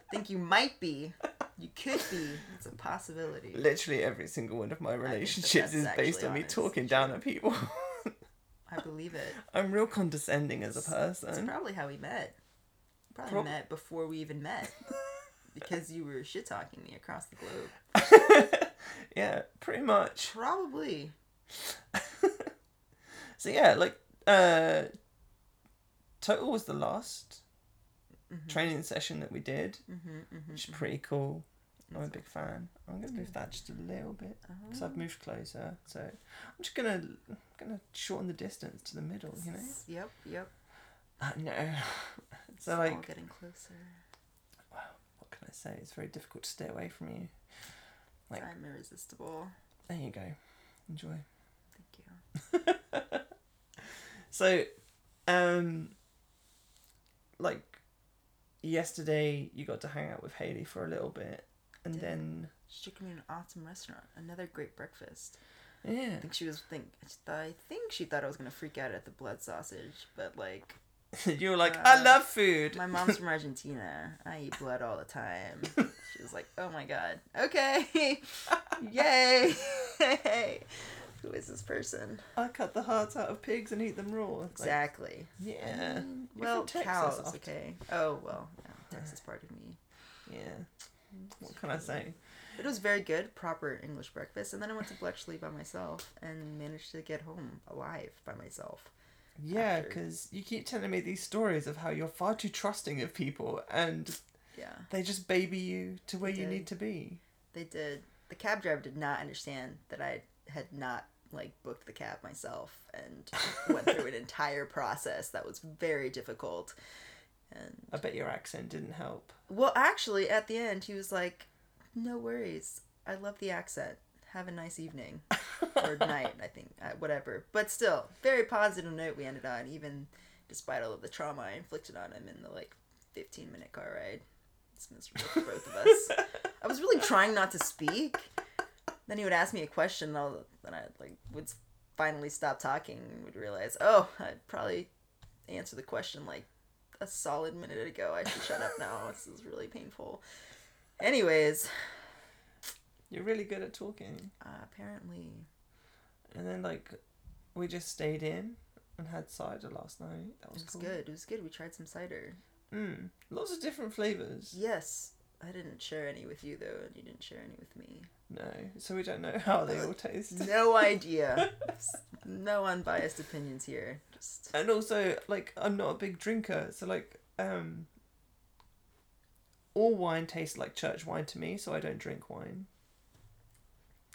Think you might be You could be. It's a possibility. Literally every single one of my relationships is based on me talking down at people. I believe it. I'm real condescending as a person. probably how we met. Probably Prob- met before we even met. because you were shit talking me across the globe. yeah, pretty much. Probably. So yeah, like uh Total was the last training session that we did, Mm-hmm, mm-hmm. which is pretty cool. I'm a big fan. I'm gonna move that just a little bit because Oh. I've moved closer. So I'm just gonna gonna shorten the distance to the middle. You know. Yep, yep. I know. It's So all like, getting closer. what can I say? It's very difficult to stay away from you. Like- I'm irresistible. There you go. Enjoy. Thank you. So, um, like yesterday, you got to hang out with Haley for a little bit, and Did. then She took me to an awesome restaurant. Another great breakfast. yeah, I think she was think. I think she thought I was gonna freak out at the blood sausage, but like you were like, "I Uh, love food." my mom's from Argentina. I eat blood all the time. She was like, "Oh my god, okay, yay, who is this person?" I cut the hearts out of pigs and eat them raw. It's like, Exactly. yeah. Mm, well, cows. after- Okay. Oh well, yeah, Texas part of me. Yeah. What can I say? It was very good, proper English breakfast, and then I went to Bletchley by myself and managed to get home alive by myself. Yeah, because you keep telling me these stories of how you're far too trusting of people and Yeah, they just baby you to where you did. need to be. they did. The cab driver did not understand that I had not like booked the cab myself and went through an entire process that was very difficult. And I bet your accent didn't help. well, actually, at the end, he was like, "No worries. I love the accent. Have a nice evening or night. I think uh, whatever." But still, very positive note we ended on, even despite all of the trauma I inflicted on him in the like fifteen minute car ride. It's miserable for both of us. I was really trying not to speak. Then he would ask me a question, and I'll, then I like would finally stop talking and would realize, oh, I'd probably answer the question like a solid minute ago. I should shut up now. This is really painful. Anyways, You're really good at talking. uh, apparently, And then like we just stayed in and had cider last night. That it was, was cool. good. It was good. We tried some cider. Mm. Lots of different flavors. Yes, I didn't share any with you though, and you didn't share any with me. No, so we don't know how they all taste. No idea. no unbiased opinions here. Just And also, like, I'm not a big drinker, so like, um, all wine tastes like church wine to me, so I don't drink wine.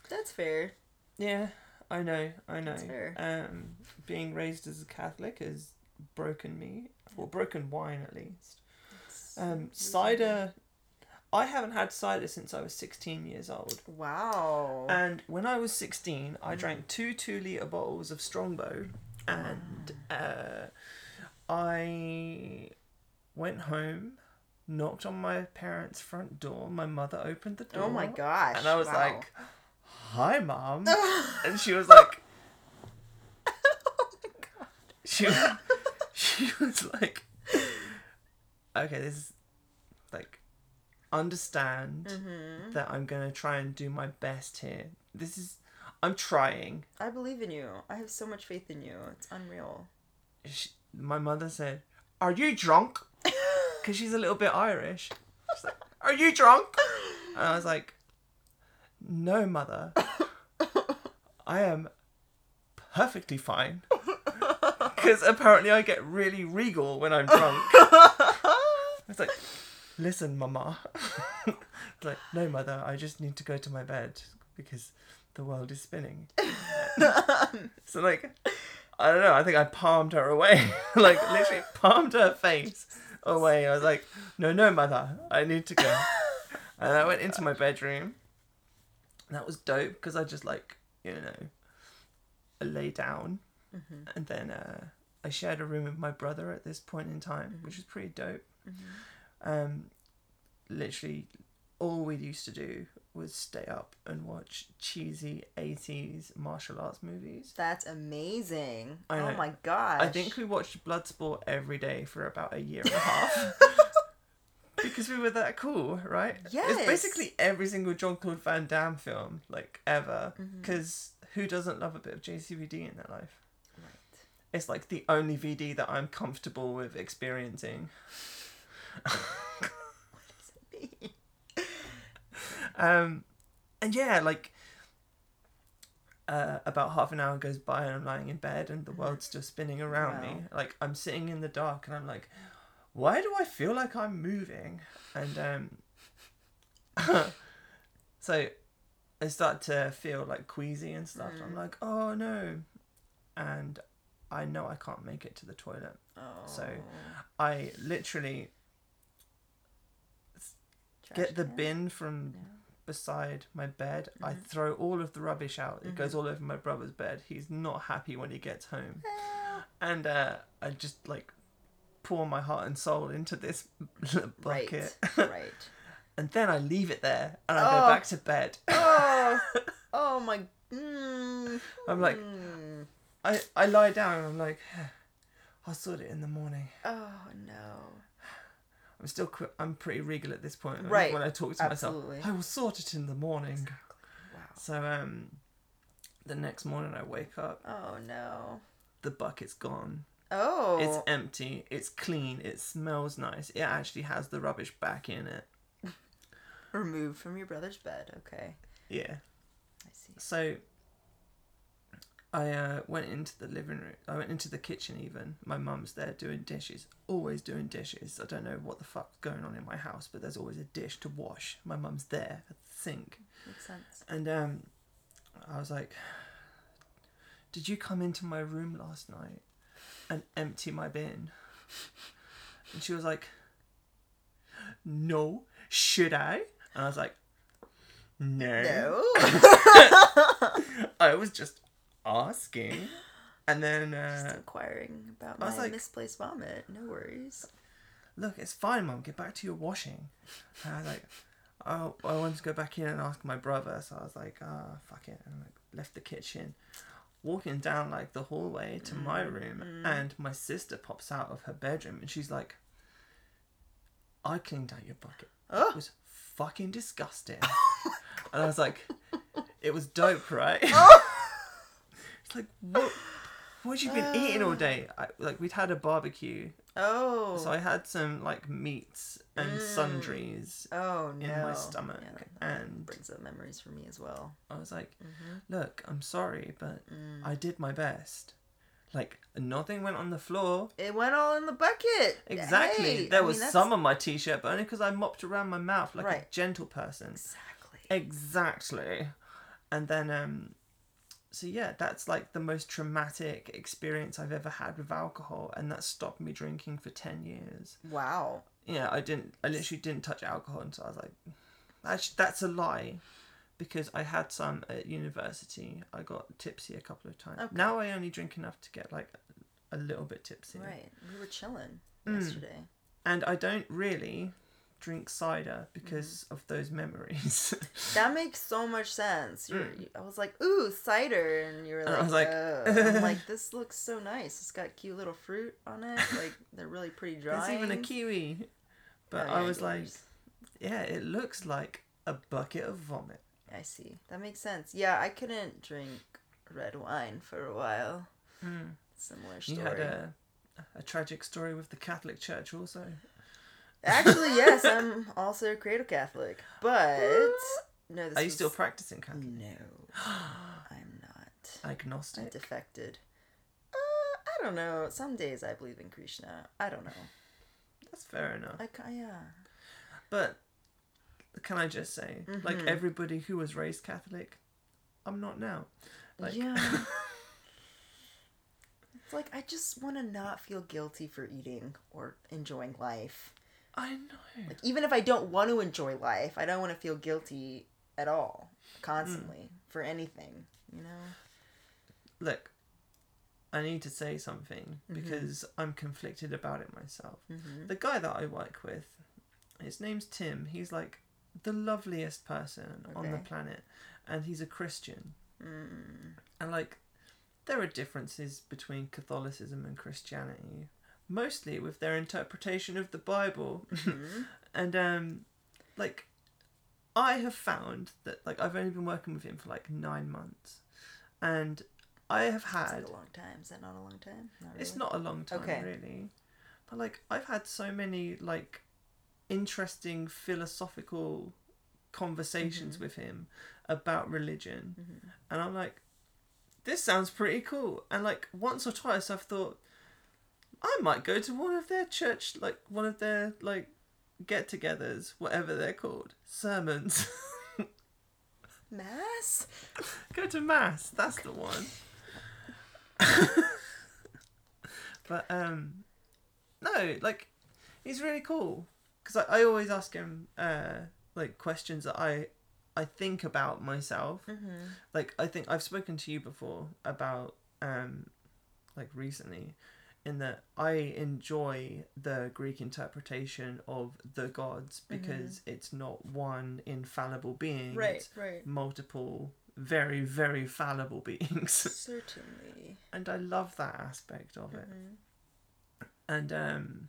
that's fair. Yeah, I know, I know. That's fair. Um, being raised as a Catholic has broken me, or broken wine at least. Um, cider. I haven't had cider since I was 16 years old. Wow. And when I was 16, I drank two two litre bottles of Strongbow. And uh, I went home, knocked on my parents' front door. My mother opened the door. oh my gosh. And I was wow. like, Hi, Mom. and she was like, oh my god. she, she was like, Okay, this is like, understand Mm-hmm. that I'm going to try and do my best here. This is, I'm trying. I believe in you. I have so much faith in you. It's unreal. she, my mother said, "Are you drunk?" Because she's a little bit Irish. She's like, "Are you drunk?" And I was like, "No, mother. I am perfectly fine." Because apparently I get really regal when I'm drunk. It's like, "Listen, mama." like, "No, mother. I just need to go to my bed because the world is spinning." so like. I don't know. I think I palmed her away, like literally palmed her face away. I was like, "No, no, mother, I need to go." and I went into my bedroom. That was dope because I just like you know, I lay down, mm-hmm. and then uh, I shared a room with my brother at this point in time, mm-hmm. which was pretty dope. Mm-hmm. Um, literally, all we used to do was stay up and watch cheesy '80s martial arts movies. That's amazing. Oh my gosh. I think we watched Bloodsport every day for about a year and a half. because we were that cool, right? Yes. It's basically every single Jean-Claude Van Damme film, like ever. Mm-hmm. Because who doesn't love a bit of JCVD in their life? Right. It's like the only VD that I'm comfortable with experiencing. Um, and yeah, like uh, about half an hour goes by and I'm lying in bed and the world's still spinning around me. Like I'm sitting in the dark and I'm like, why do I feel like I'm moving? And um, so I start to feel like queasy and stuff. I'm like, oh no, and I know I can't make it to the toilet. Oh. So I literally get the can? bin from beside my bed. I Mm-hmm. throw all of the rubbish out. It goes all over my brother's bed. He's not happy when he gets home. And uh, I just like pour my heart and soul into this bucket. Right. right. and then I leave it there and I Oh. go back to bed. Oh. oh my. Mm, I'm like, mm. I, I lie down and I'm like, I'll sort it in the morning. Oh no. I'm still, qu- I'm pretty regal at this point. Right. When I talk to Absolutely. myself, I will sort it in the morning. Wow. So um, the next morning I wake up, Oh no. the bucket's gone. Oh. It's empty. It's clean. It smells nice. It actually has the rubbish back in it. removed from your brother's bed. Okay. Yeah. I see. So I uh, went into the living room. I went into the kitchen. Even my mum's there doing dishes. Always doing dishes. I don't know what the fuck's going on in my house, but there's always a dish to wash. My mum's there at the sink, Makes sense. and um, I was like, "Did you come into my room last night and empty my bin?" And she was like, "No, should I?" And I was like, No. I was just asking. And then, Just uh, inquiring about I was my like- misplaced vomit. No worries. look, it's fine, Mum. Get back to your washing. And I was like, oh, I wanted to go back in and ask my brother. So I was like, ah, fuck it. And I left the kitchen. Walking down like the hallway to my room, and my sister pops out of her bedroom and she's like, I cleaned out your bucket. Oh. It was fucking disgusting. and I was like, it was dope, right? like, what? What have you been eating all day? I, like we'd had a barbecue, Oh. so I had some like meats and sundries oh no. in my stomach, Yeah, that and brings up memories for me as well. I was like, Mm-hmm. "Look, I'm sorry, but Mm. I did my best. Like nothing went on the floor. It went all in the bucket. Exactly. Hey, there I was that's- some on my t-shirt, but only because I mopped around my mouth like a gentle person. Exactly. Exactly. And then um so yeah, that's like the most traumatic experience I've ever had with alcohol and that stopped me drinking for 10 years. Wow. Yeah, I didn't I literally didn't touch alcohol until I was like actually that's a lie because I had some at university. I got tipsy a couple of times. Okay. Now I only drink enough to get like a little bit tipsy. Right. We were chilling Mm. yesterday. And I don't really drink cider because Mm-hmm. of those memories. That makes so much sense. You're, I was like, ooh, cider, and you were Mm. Like, I was like-. I'm like, this looks so nice. It's got cute little fruit on it. Like they're really pretty dry. There's even a kiwi. But Oh, I yeah, was like, yeah, it looks like a bucket of vomit. I see. That makes sense. Yeah, I couldn't drink red wine for a while. Similar story. You had a, a tragic story with the Catholic Church also. Actually, yes, I'm also a cradle Catholic, but no. This Are you was- still practicing Catholic? No, I'm not. Agnostic. I defected. Uh, I don't know. Some days I believe in Krishna. I don't know. That's fair enough. I yeah. But can I just say, like Mm-hmm. everybody who was raised Catholic, I'm not now. Like, yeah. it's like I just want to not feel guilty for eating or enjoying life. I know. Like even if I don't want to enjoy life, I don't want to feel guilty at all constantly for anything, you know? Look, I need to say something Mm-hmm. because I'm conflicted about it myself. The guy that I work with, his name's Tim. He's like the loveliest person on the planet, and he's a Christian. Mm. And like, there are differences between Catholicism and Christianity, mostly with their interpretation of the Bible. Mm-hmm. and um, like, I have found that like I've only been working with him for like nine months, and I have had. like a long time. Is that not a long time? Not It's not a long time Okay. really, but like I've had so many like interesting philosophical conversations Mm-hmm. with him about religion, and I'm like, this sounds pretty cool. And like once or twice, I've thought I might go to one of their church, like one of their like get-togethers, whatever they're called, sermons. Mass. go to mass. That's the one. but um, no, like he's really cool because I, I always ask him uh like questions that I I think about myself. Mm-hmm. Like I think I've spoken to you before about um like recently in that I enjoy the Greek interpretation of the gods because it's not one infallible being. Right. It's Right. multiple very very fallible beings Certainly. and i love that aspect of it Mhm. and um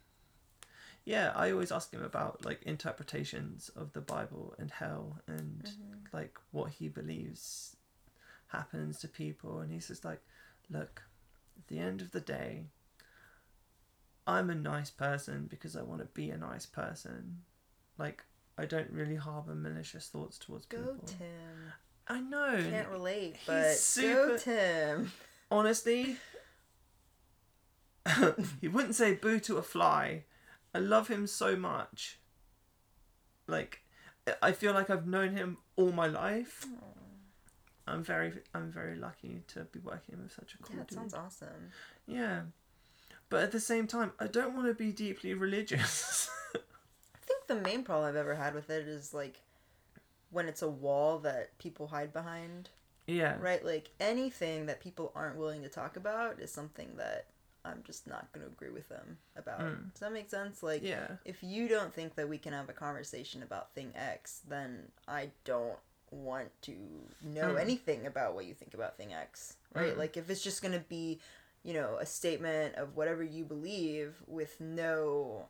yeah i always ask him about like interpretations of the bible and hell and Mhm. like what he believes happens to people and he's just like look at the end of the day i'm a nice person because i want to be a nice person like i don't really harbor malicious thoughts towards Go people Go Tim. i know Can't relate, he's but super- go Tim. honestly, he wouldn't say boo to a fly. I love him so much. Like, I feel like I've known him all my life. I'm very, I'm very lucky to be working with such a cool Yeah, that dude. sounds awesome. Yeah, but at the same time, I don't want to be deeply religious. I think the main problem I've ever had with it is like when it's a wall that people hide behind. yeah, Right? Like anything that people aren't willing to talk about is something that I'm just not going to agree with them about. Mm. Does that make sense? Like yeah, if you don't think that we can have a conversation about thing X, then I don't want to know Mm. anything about what you think about thing X, right? Mm. Like if it's just going to be, you know, a statement of whatever you believe with no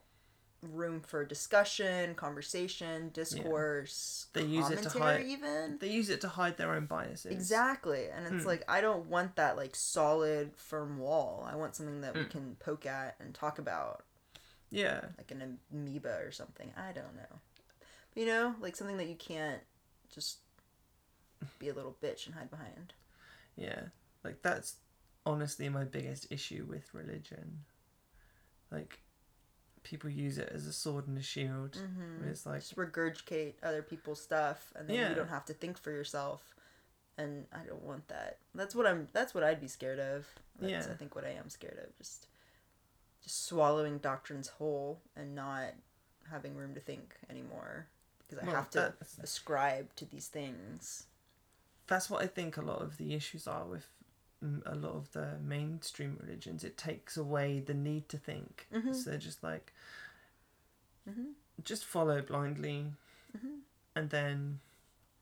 room for discussion, conversation, discourse, They use it to hide- even. they use it to hide their own biases. Exactly. And it's Mm. like I don't want that like solid firm wall. I want something that we Mm. can poke at and talk about Yeah, like an amoeba or something. I don't know. But, you know, like something that you can't just be a little bitch and hide behind. yeah. Like that's honestly my biggest issue with religion. Like, people use it as a sword and a shield. Mm-hmm. It's like Just regurgitate other people's stuff, and then Yeah. you don't have to think for yourself. And I don't want that. That's what I'm. That's what I'd be scared of. That's, Yeah. I think what I am scared of. Just, just swallowing doctrines whole and not having room to think anymore because I Well, have to ascribe to these things. that's what I think a lot of the issues are with a lot of the mainstream religions. It takes away the need to think. Mhm. So they're just like, hmm just follow blindly, Mhm. and then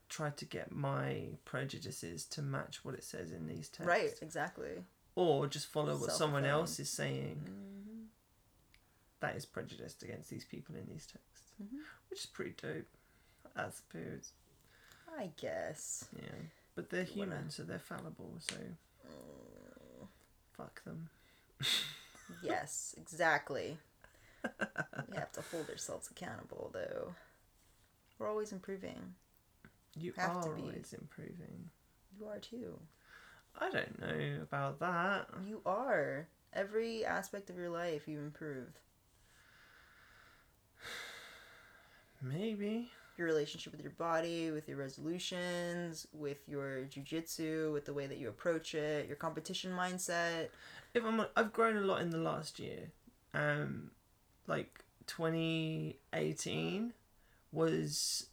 try to get my prejudices to match what it says in these texts. Right. Exactly. Or just follow what someone else is saying hmm that is prejudiced against these people in these texts, Mhm. which is pretty dope, I suppose. I guess. Yeah, but they're wanna- human, so they're fallible. So fuck them. Yes, exactly. we have to hold ourselves accountable, though. We're always improving. You Have to are be. always improving. You are too. I don't know about that. You are. Every aspect of your life, you improve. Maybe. Your relationship with your body, with your resolutions, with your jujitsu, with the way that you approach it, your competition mindset. If I'm, I've grown a lot in the last year. Um, like 2018 was,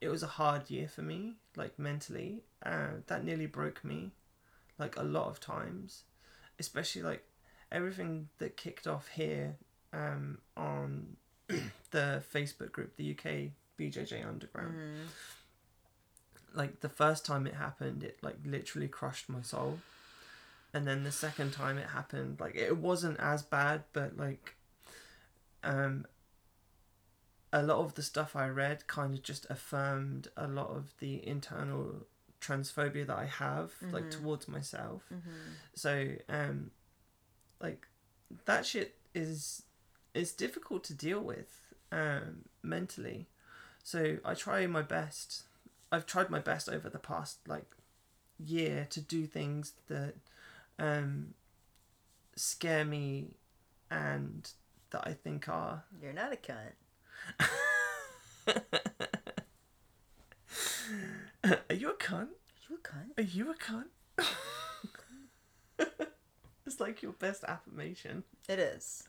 it was a hard year for me, like mentally. Uh, that nearly broke me, like a lot of times, especially like everything that kicked off here, um, on the Facebook group, the UK BJJ Underground. Mm. like the first time it happened it like literally crushed my soul and then the second time it happened like it wasn't as bad but like um a lot of the stuff I read kind of just affirmed a lot of the internal transphobia that I have, like Mhm. towards myself. Mm-hmm. So, um, like that shit is is difficult to deal with um, mentally. So I try my best. I've tried my best over the past like year to do things that um, scare me and that I think are You're not a cunt. Are you a cunt? Are you a cunt? Are you a cunt? it's like your best affirmation. It is.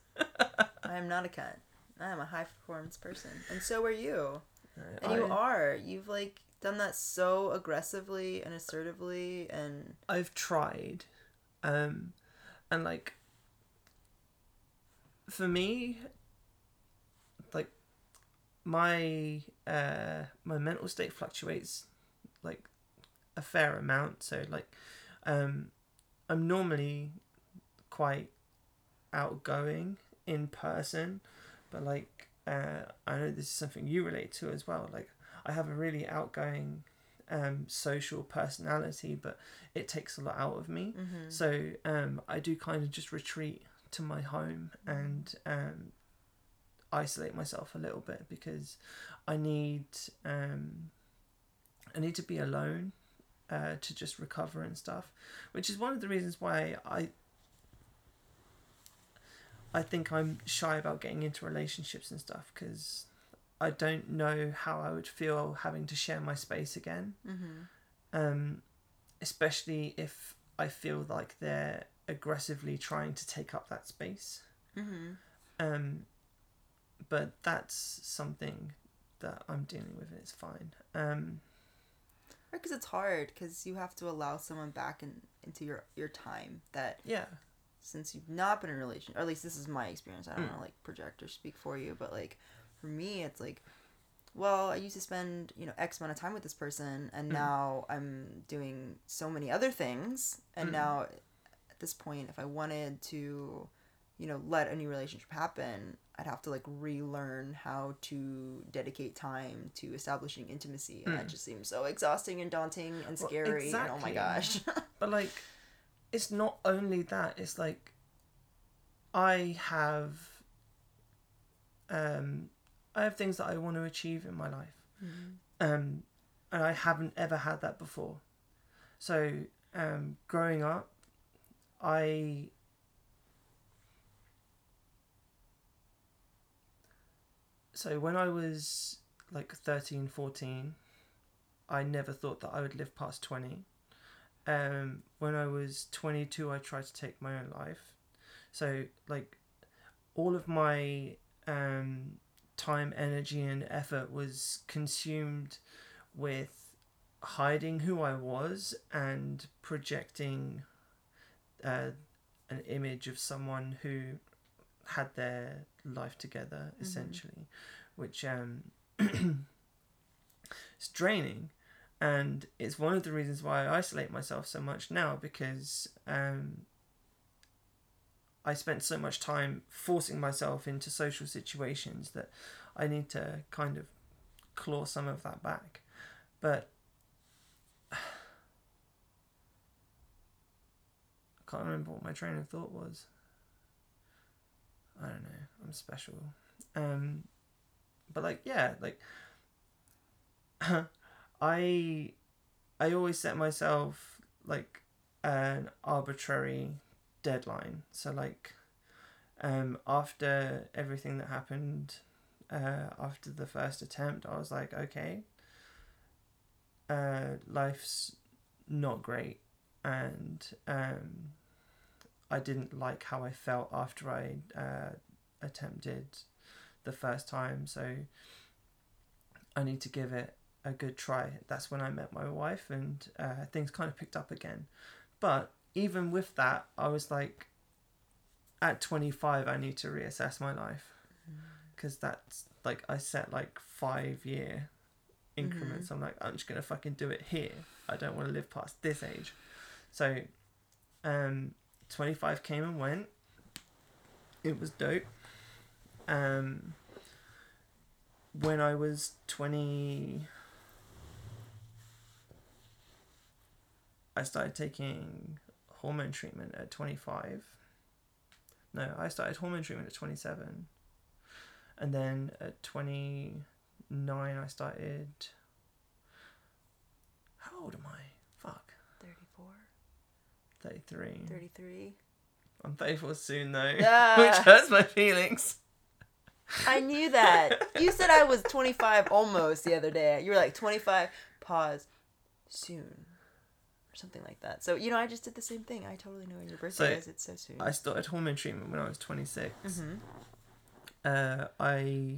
I am not a cunt. I am a high performance person, and so are you. And you are. You've like done that so aggressively and assertively, and I've tried, um, and like for me, like my uh my mental state fluctuates like a fair amount. So like, um, I'm normally quite outgoing in person, but like uh, I know this is something you relate to as well. Like I have a really outgoing um, social personality, but it takes a lot out of me. mm-hmm. So um, I do kind of just retreat to my home and um, isolate myself a little bit because I need um, I need to be alone uh, to just recover and stuff, which is one of the reasons why I I think I'm shy about getting into relationships and stuff because I don't know how I would feel having to share my space again Mm-hmm. um, especially if I feel like they're aggressively trying to take up that space. Mm-hmm. Um, but that's something that I'm dealing with. and It's fine. Um, Because it's hard because you have to allow someone back in, into your your time that yeah, since you've not been in a relationship, or at least this is my experience. I don't Mm. want to like project or speak for you, but like for me, it's like, well, I used to spend you know X amount of time with this person, and Mm. now I'm doing so many other things, and Mm. now at this point, if I wanted to, you know, let a new relationship happen, I'd have to like relearn how to dedicate time to establishing intimacy, and that Mm. just seems so exhausting and daunting and Well, scary. And oh my gosh. but like, it's not only that. It's like I have um, I have things that I want to achieve in my life. um, and I haven't ever had that before. So, um, growing up, I so when I was like 13, 14, I never thought that I would live past 20. Um, when I was 22, I tried to take my own life. So, like, all of my um, time, energy, and effort was consumed with hiding who I was and projecting uh, an image of someone who had their life together, Mhm. essentially, which um, is draining. And it's one of the reasons why I isolate myself so much now because um, I spent so much time forcing myself into social situations that I need to kind of claw some of that back. But I can't remember what my train of thought was. I don't know. I'm special. Um, but like, yeah, like I I always set myself like an arbitrary deadline. So like um after everything that happened uh after the first attempt, I was like, okay, uh life's not great and um I didn't like how I felt after I uh attempted the first time, so I need to give it a good try. That's when I met my wife, and uh, things kind of picked up again. But even with that, I was like, at 25, I need to reassess my life because that's like I set like five year increments. I'm like, I'm just gonna fucking do it here. I don't want to live past this age. So, um, 25 came and went. It was dope. Um, when I was 20 I started taking hormone treatment at 25 no I started hormone treatment at 27 and then at 29 I started how old am I? Fuck. 34, 33 33. I'm 34 soon though. Which hurts my feelings. I knew that. You said I was 25 almost the other day. You were like 25, pause, soon. Something like that. So, you know, I just did the same thing. I totally know when your birthday So, is. It's so soon. I started hormone treatment when I was 26 hmm uh, I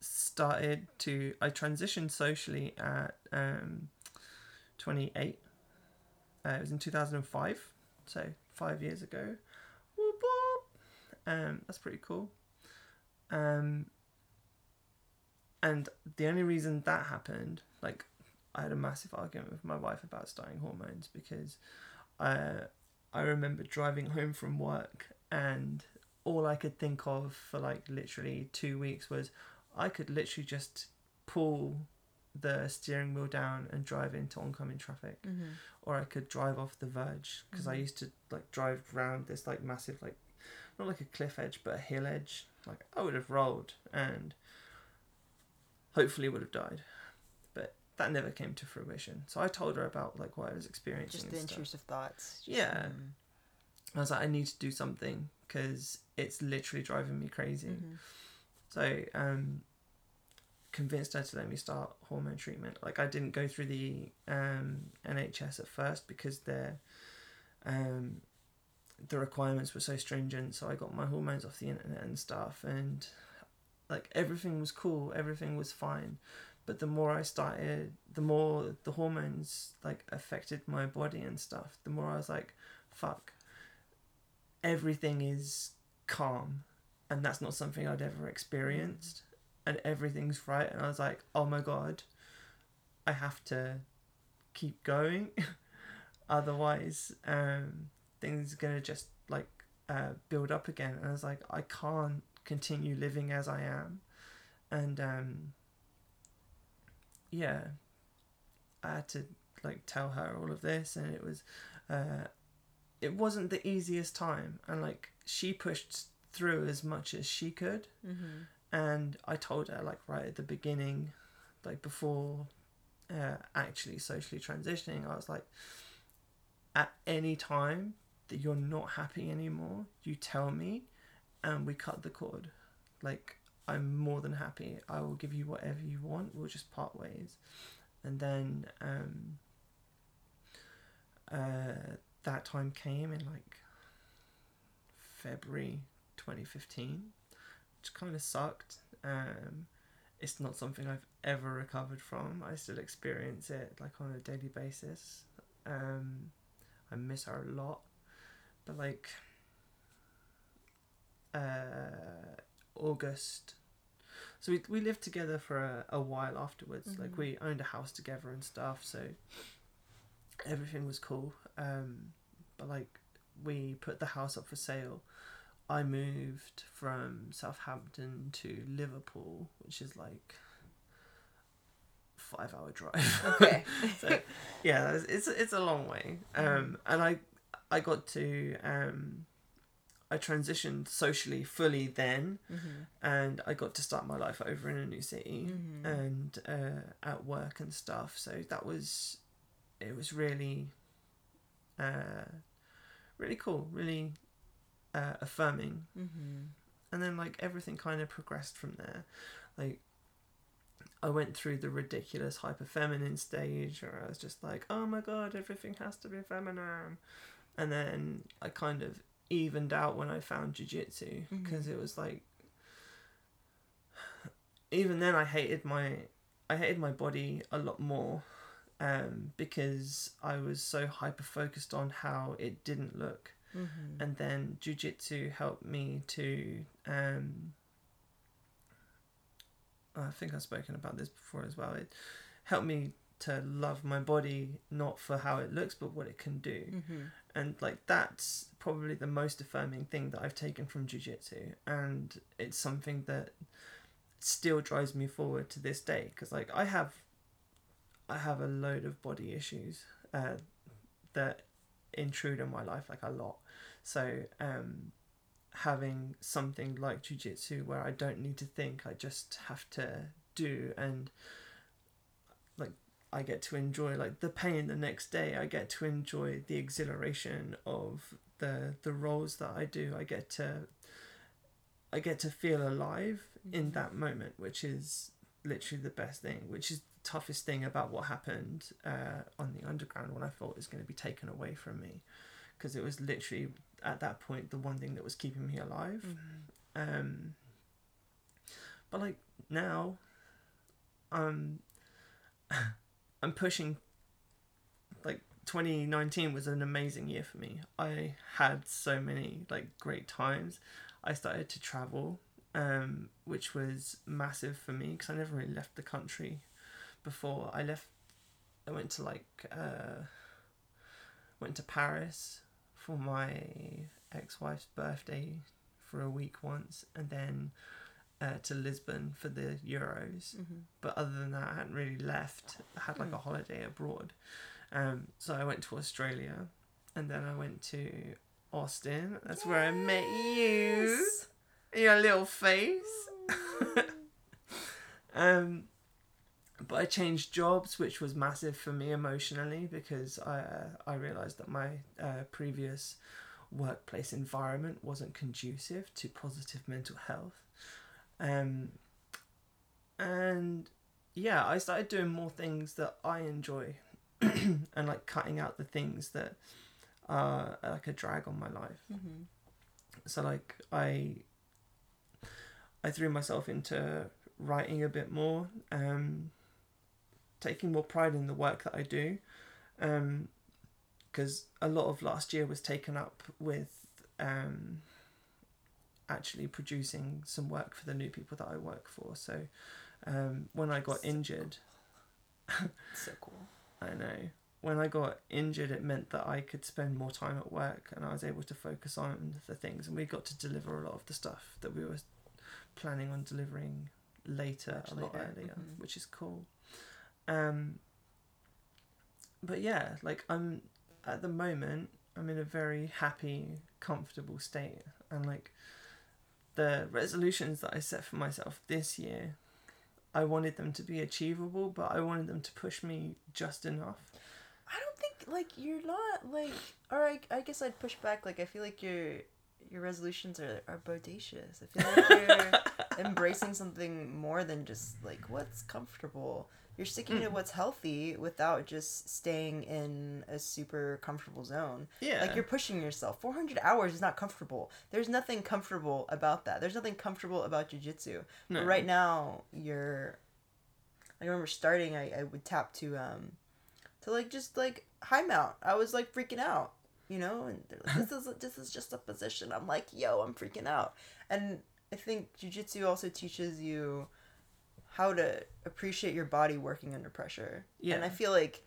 started to I transitioned socially at um, 28. Uh, it was in 2005, so five years ago. Whoop, whoop. Um, that's pretty cool. Um, and the only reason that happened, like, I had a massive argument with my wife about starting hormones because uh, I remember driving home from work and all I could think of for like literally two weeks was I could literally just pull the steering wheel down and drive into oncoming traffic, hmm or I could drive off the verge because I used to like drive round this like massive like not like a cliff edge but a hill edge. Like I would have rolled and hopefully would have died, that never came to fruition. So I told her about like what I was experiencing. Just the intrusive thoughts. Just, Yeah. mm, I was like, I need to do something because it's literally driving me crazy. mhm. So, um, convinced her to let me start hormone treatment. Like, I didn't go through the um, NHS at first because their um, the requirements were so stringent. So I got my hormones off the internet and stuff, and like everything was cool, everything was fine. But the more I started, the more the hormones like affected my body and stuff. The more I was like, fuck. Everything is calm and that's not something I'd ever experienced, and everything's right. And I was like, oh my god, I have to keep going, otherwise, um, things are gonna just like uh, build up again. And I was like, I can't continue living as I am, and um, yeah, I had to like tell her all of this, and it was, uh, it wasn't the easiest time, and like she pushed through as much as she could Mhm. and I told her like right at the beginning, like before uh, actually socially transitioning, I was like, at any time that you're not happy anymore, you tell me, and we cut the cord. Like I'm more than happy. I will give you whatever you want. We'll just part ways, and then um, uh, that time came in like February 2015 which kind of sucked. Um, it's not something I've ever recovered from. I still experience it like on a daily basis. Um, I miss her a lot, but like uh, August. So we we lived together for a, a while afterwards. Like Mhm. we owned a house together and stuff. So everything was cool. Um, but like we put the house up for sale. I moved from Southampton to Liverpool, which is like five hour drive. Okay. so yeah, it's it's, it's a long way. Um, and I I got to um, I transitioned socially fully then, Mhm. and I got to start my life over in a new city Mhm. and uh, at work and stuff. So that was it was really uh, really cool, really uh, affirming Mhm. and then like everything kind of progressed from there like i went through the ridiculous hyper feminine stage where i was just like oh my god everything has to be feminine and then i kind of evened out when i found jiu-jitsu Mhm. because it was like even then i hated my i hated my body a lot more um, because i was so hyper focused on how it didn't look Mhm. and then jujitsu helped me to um I think I've spoken about this before as well. It helped me to love my body not for how it looks but what it can do. Mhm. And like that's probably the most affirming thing that I've taken from jujitsu and it's something that still drives me forward to this day because like I have I have a load of body issues uh, that intrude in my life like a lot. So um, having something like jujitsu where I don't need to think, I just have to do and I get to enjoy like the pain the next day. I get to enjoy the exhilaration of the the rolls that I do. I get to I get to feel alive in that moment, which is literally the best thing. Which is the toughest thing about what happened uh, on the underground when I thought it was going to be taken away from me, because it was literally at that point the one thing that was keeping me alive. Um, but like now, um, I'm pushing. Like 2019 was an amazing year for me. I had so many like great times. I started to travel, um, which was massive for me because I never really left the country before. I left. I went to like uh, went to Paris for my ex-wife's birthday for a week once, and then uh, to Lisbon for the Euros. But other than that, I hadn't really left. I had like a holiday abroad. Um, so I went to Australia, and then I went to Austin. That's where I met you. Your little face. um, but I changed jobs, which was massive for me emotionally because I uh, I realized that my uh, previous workplace environment wasn't conducive to positive mental health. Um, and yeah, I started doing more things that I enjoy, and like cutting out the things that are like a drag on my life. Mm-hmm. So like I I threw myself into writing a bit more, um, taking more pride in the work that I do, because a lot of last year was taken up with um, actually producing some work for the new people that I work for. So um, when I got injured, So cool. I know. When I got injured, it meant that I could spend more time at work and I was able to focus on the things. And we got to deliver a lot of the stuff that we were planning on delivering later, Much a lot later, earlier, mhm. which is cool. Um, but yeah, like I'm at the moment, I'm in a very happy, comfortable state. And like the resolutions that I set for myself this year, I wanted them to be achievable, but I wanted them to push me just enough. I don't think like you're not like, or I, I guess I'd push back. Like I feel like your your resolutions are are bodacious. I feel like you're embracing something more than just like what's comfortable. You're sticking to what's healthy without just staying in a super comfortable zone. Yeah. Like you're pushing yourself. 400 hours is not comfortable. There's nothing comfortable about that. There's nothing comfortable about jujitsu. No. But right now, you're. I remember starting. I, I would tap to um, to like just like high mount. I was like freaking out, you know. And they're like, this is this is just a position. I'm like, yo, I'm freaking out. And I think jujitsu also teaches you how to appreciate your body working under pressure. And I feel like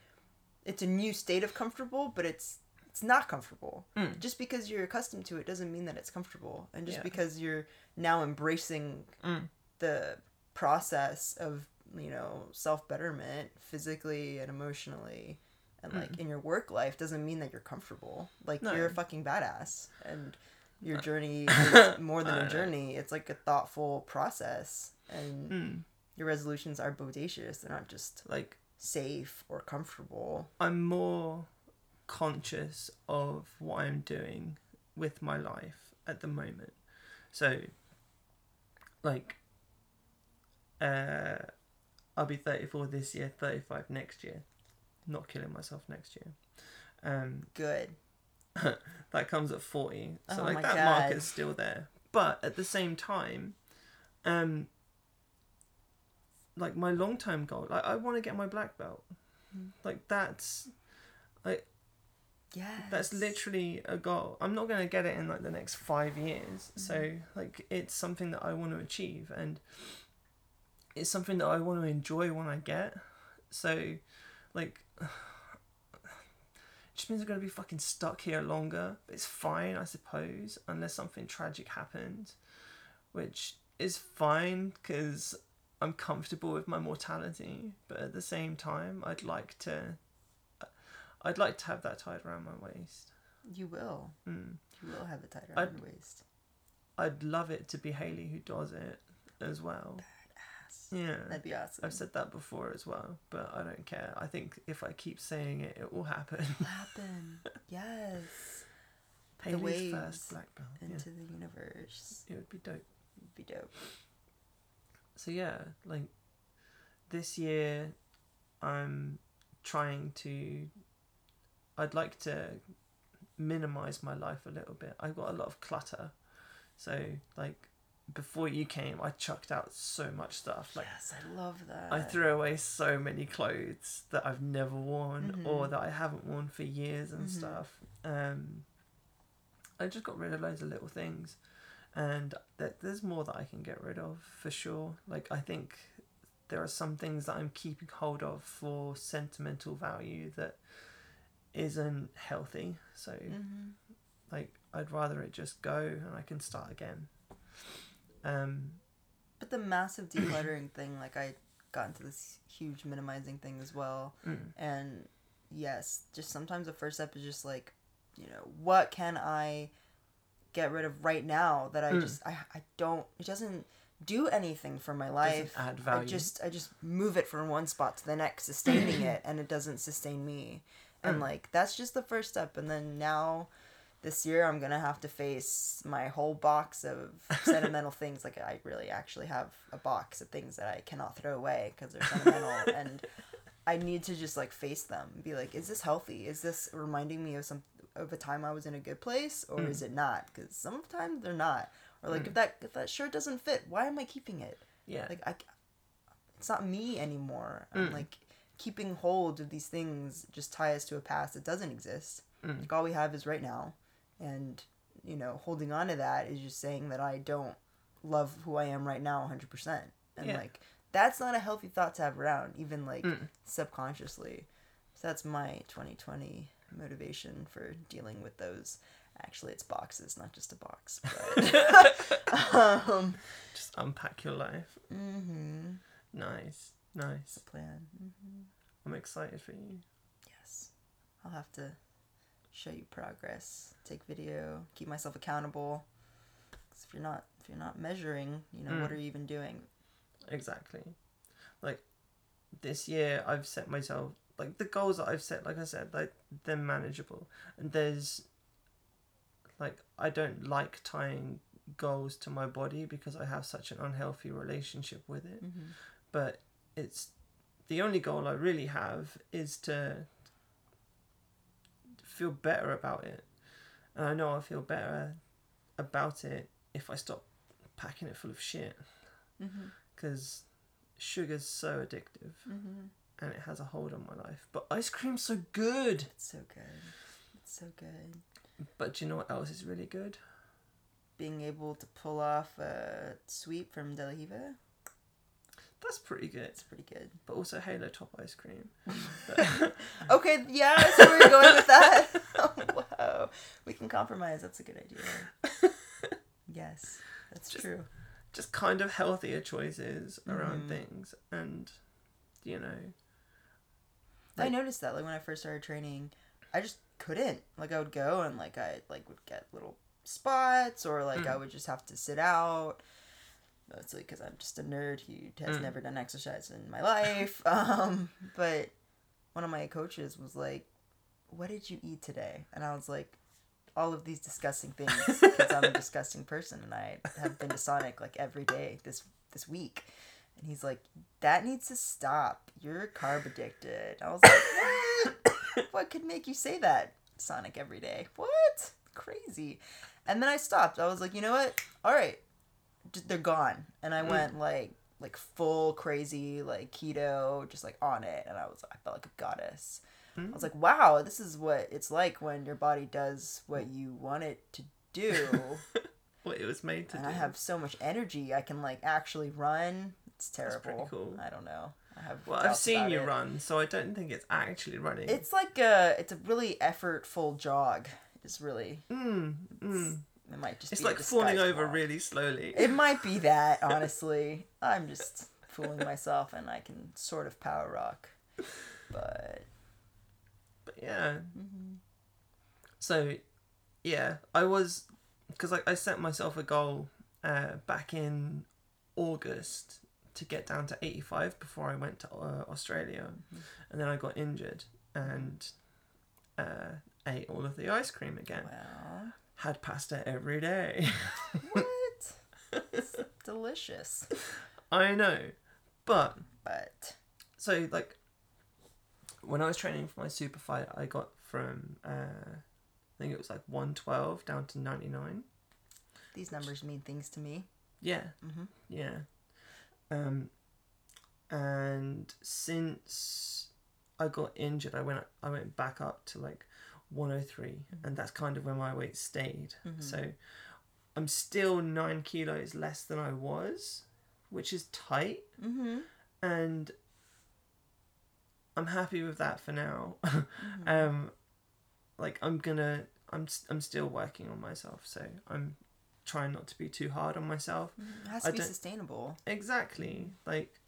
it's a new state of comfortable, but it's it's not comfortable. Mm. Just because you're accustomed to it doesn't mean that it's comfortable. And just Yeah. because you're now embracing Mm. the process of, you know, self betterment physically and emotionally and like in your work life doesn't mean that you're comfortable. Like No. you're a fucking badass and your journey is more than a know. journey. It's like a thoughtful process and Mm. Your resolutions are bodacious. They're not just Like safe or comfortable. I'm more conscious of what I'm doing with my life at the moment. So, like, uh, I'll be 34 this year, 35 next year. Not killing myself next year. Um, Good. that comes at 40. So, Oh like, that God. market's still there. But at the same time, um, like, my long term goal, like, I want to get my black belt. Mm. Like, that's like, Yeah. that's literally a goal. I'm not going to get it in like the next five years. So Mm-hmm. like it's something that I want to achieve, and it's something that I want to enjoy when I get. So, like, it just means I'm going to be fucking stuck here longer. It's fine, I suppose, unless something tragic happens, which is fine because I'm comfortable with my mortality, but at the same time, I'd like to. I'd like to have that tied around my waist. You will. Mm. You will have it tied around I'd- your waist. I'd love it to be Haley who does it as well. Ass. Yeah. That'd be awesome. I've said that before as well, but I don't care. I think if I keep saying it, it will happen. happen. yes. Haley's first black belt. Yeah. Into the universe. It would be dope. It'd be dope. So yeah, like this year, I'm trying to. I'd like to minimize my life a little bit. I've got a lot of clutter, so like before you came, I chucked out so much stuff. Like yes, I love that. I threw away so many clothes that I've never worn or Mhm. that I haven't worn for years and Mhm. stuff. Um, I just got rid of loads of little things, and th- there's more that I can get rid of for sure. Like I think there are some things that I'm keeping hold of for sentimental value that isn't healthy. So hmm like I'd rather it just go and I can start again. Um, But the massive decluttering thing, like I got into this huge minimizing thing as well. mm, And yes, just sometimes the first step is just like, you know, what can I get rid of right now that I Mm. just I, I don't it doesn't do anything for my life. add value. I just I just move it from one spot to the next, sustaining it, and it doesn't sustain me. And Mm. like that's just the first step. And then now, this year I'm gonna have to face my whole box of sentimental things. Like I really actually have a box of things that I cannot throw away because they're sentimental, and I need to just like face them. Be like, is this healthy? Is this reminding me of some of a time I was in a good place, or Mm. is it not? Because sometimes they're not. Or like if that if that shirt doesn't fit, why am I keeping it? yeah. like I, it's not me anymore. I'm Mm. like keeping hold of these things just tie us to a past that doesn't exist. Mm. Like all we have is right now, and you know, holding on to that is just saying that I don't love who I am right now 100. percent And Yeah. like that's not a healthy thought to have around, even like Mm. subconsciously. So that's my 2020 motivation for dealing with those. Actually, it's boxes, not just a box. But um, just unpack your life. hmm Nice, nice. plan. hmm I'm excited for you. Yes. I'll have to show you progress, take video, keep myself accountable. 'Cause if you're not if you're not measuring, you know, what Mm. are you even doing? Exactly. Like this year, I've set myself like the goals that I've set. Like I said, like they're manageable, and there's like I don't like tying goals to my body because I have such an unhealthy relationship with it. Mm-hmm. But it's the only goal I really have is to feel better about it, and I know I'll feel better about it if I stop packing it full of shit Mm-hmm. because sugar's so addictive Mm-hmm. And it has a hold on my life. But ice cream's so good. It's so good. It's so good. But do you know what else is really good? Being able to pull off a sweep from De La Riva, That's pretty good. it's pretty good. But also Halo Top ice cream. Okay, yeah, where you're going with that. oh, wow. We can compromise. That's a good idea. yes, that's Just- true. Just kind of healthier choices around Mhm. things, and you know, I noticed that like when I first started training, I just couldn't. Like I would go and like I like would get little spots or like I Mm. would just have to sit out. Mostly because I'm just a nerd who has Mm. never done exercise in my life. Um, but one of my coaches was like, "What did you eat today?" And I was like, "All of these disgusting things because I'm a disgusting person and I have been to Sonic like every day this this week." And he's like, "That needs to stop. You're carb addicted." I was like, "What? what could make you say that, Sonic every day? What? Crazy." And then I stopped. I was like, "You know what? All right, they're gone." And I Mm. went like like full crazy like keto, just like on it. And I was I felt like a goddess. I was like, "Wow, this is what it's like when your body does what you want it to do." what it was made to and do. I have so much energy. I can like actually run. It's terrible. cool. I don't know. I have. Well, I've seen you it. run, so I don't think it's actually running. It's like a. It's a really effortful jog. It's really Mm, mm. It might just It's like falling over rock. really slowly. It might be that, honestly. I'm just fooling myself and I can sort of power rock. But But yeah. Mm-hmm. So, yeah, I was because like I set myself a goal uh, back in August to get down to eighty five before I went to uh, Australia, Mm-hmm. and then I got injured and uh, ate all of the ice cream again. Had pasta every day. what? It's delicious. I know, but But so like when I was training for my super fight, I got from uh, I think it was like one twelve down to ninety nine. these numbers mean things to me. Yeah. Mhm. Yeah. Um, and since I got injured, I went I went back up to like 103, and that's kind of where my weight stayed. So I'm still nine kilos less than I was, which is tight, Mm-hmm. and I'm happy with that for now. um, like I'm gonna I'm I'm still working on myself, so I'm trying not to be too hard on myself. Mm, it has I to be sustainable. Exactly. Like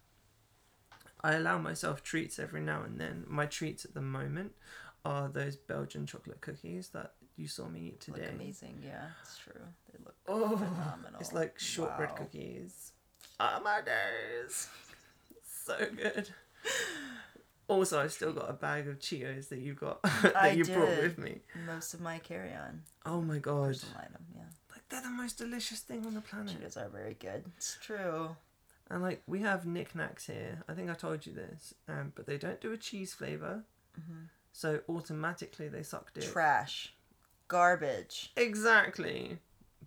I allow myself treats every now and then. My treats at the moment are those Belgian chocolate cookies that you saw me eat Look today. amazing. Yeah, it's true. They look Oh, phenomenal. it's like shortbread Wow. cookies. Oh my days. So good. Also, I've still got a bag of Cheetos that you got that I you brought with me. Most of my carry-on Oh my god. personal item. Yeah, they're the most delicious thing on the planet. Cheetos are very good. It's true. And like we have Nik Naks here. I think I told you this, um, but they don't do a cheese flavor, so automatically they suck dick. Trash, garbage. exactly,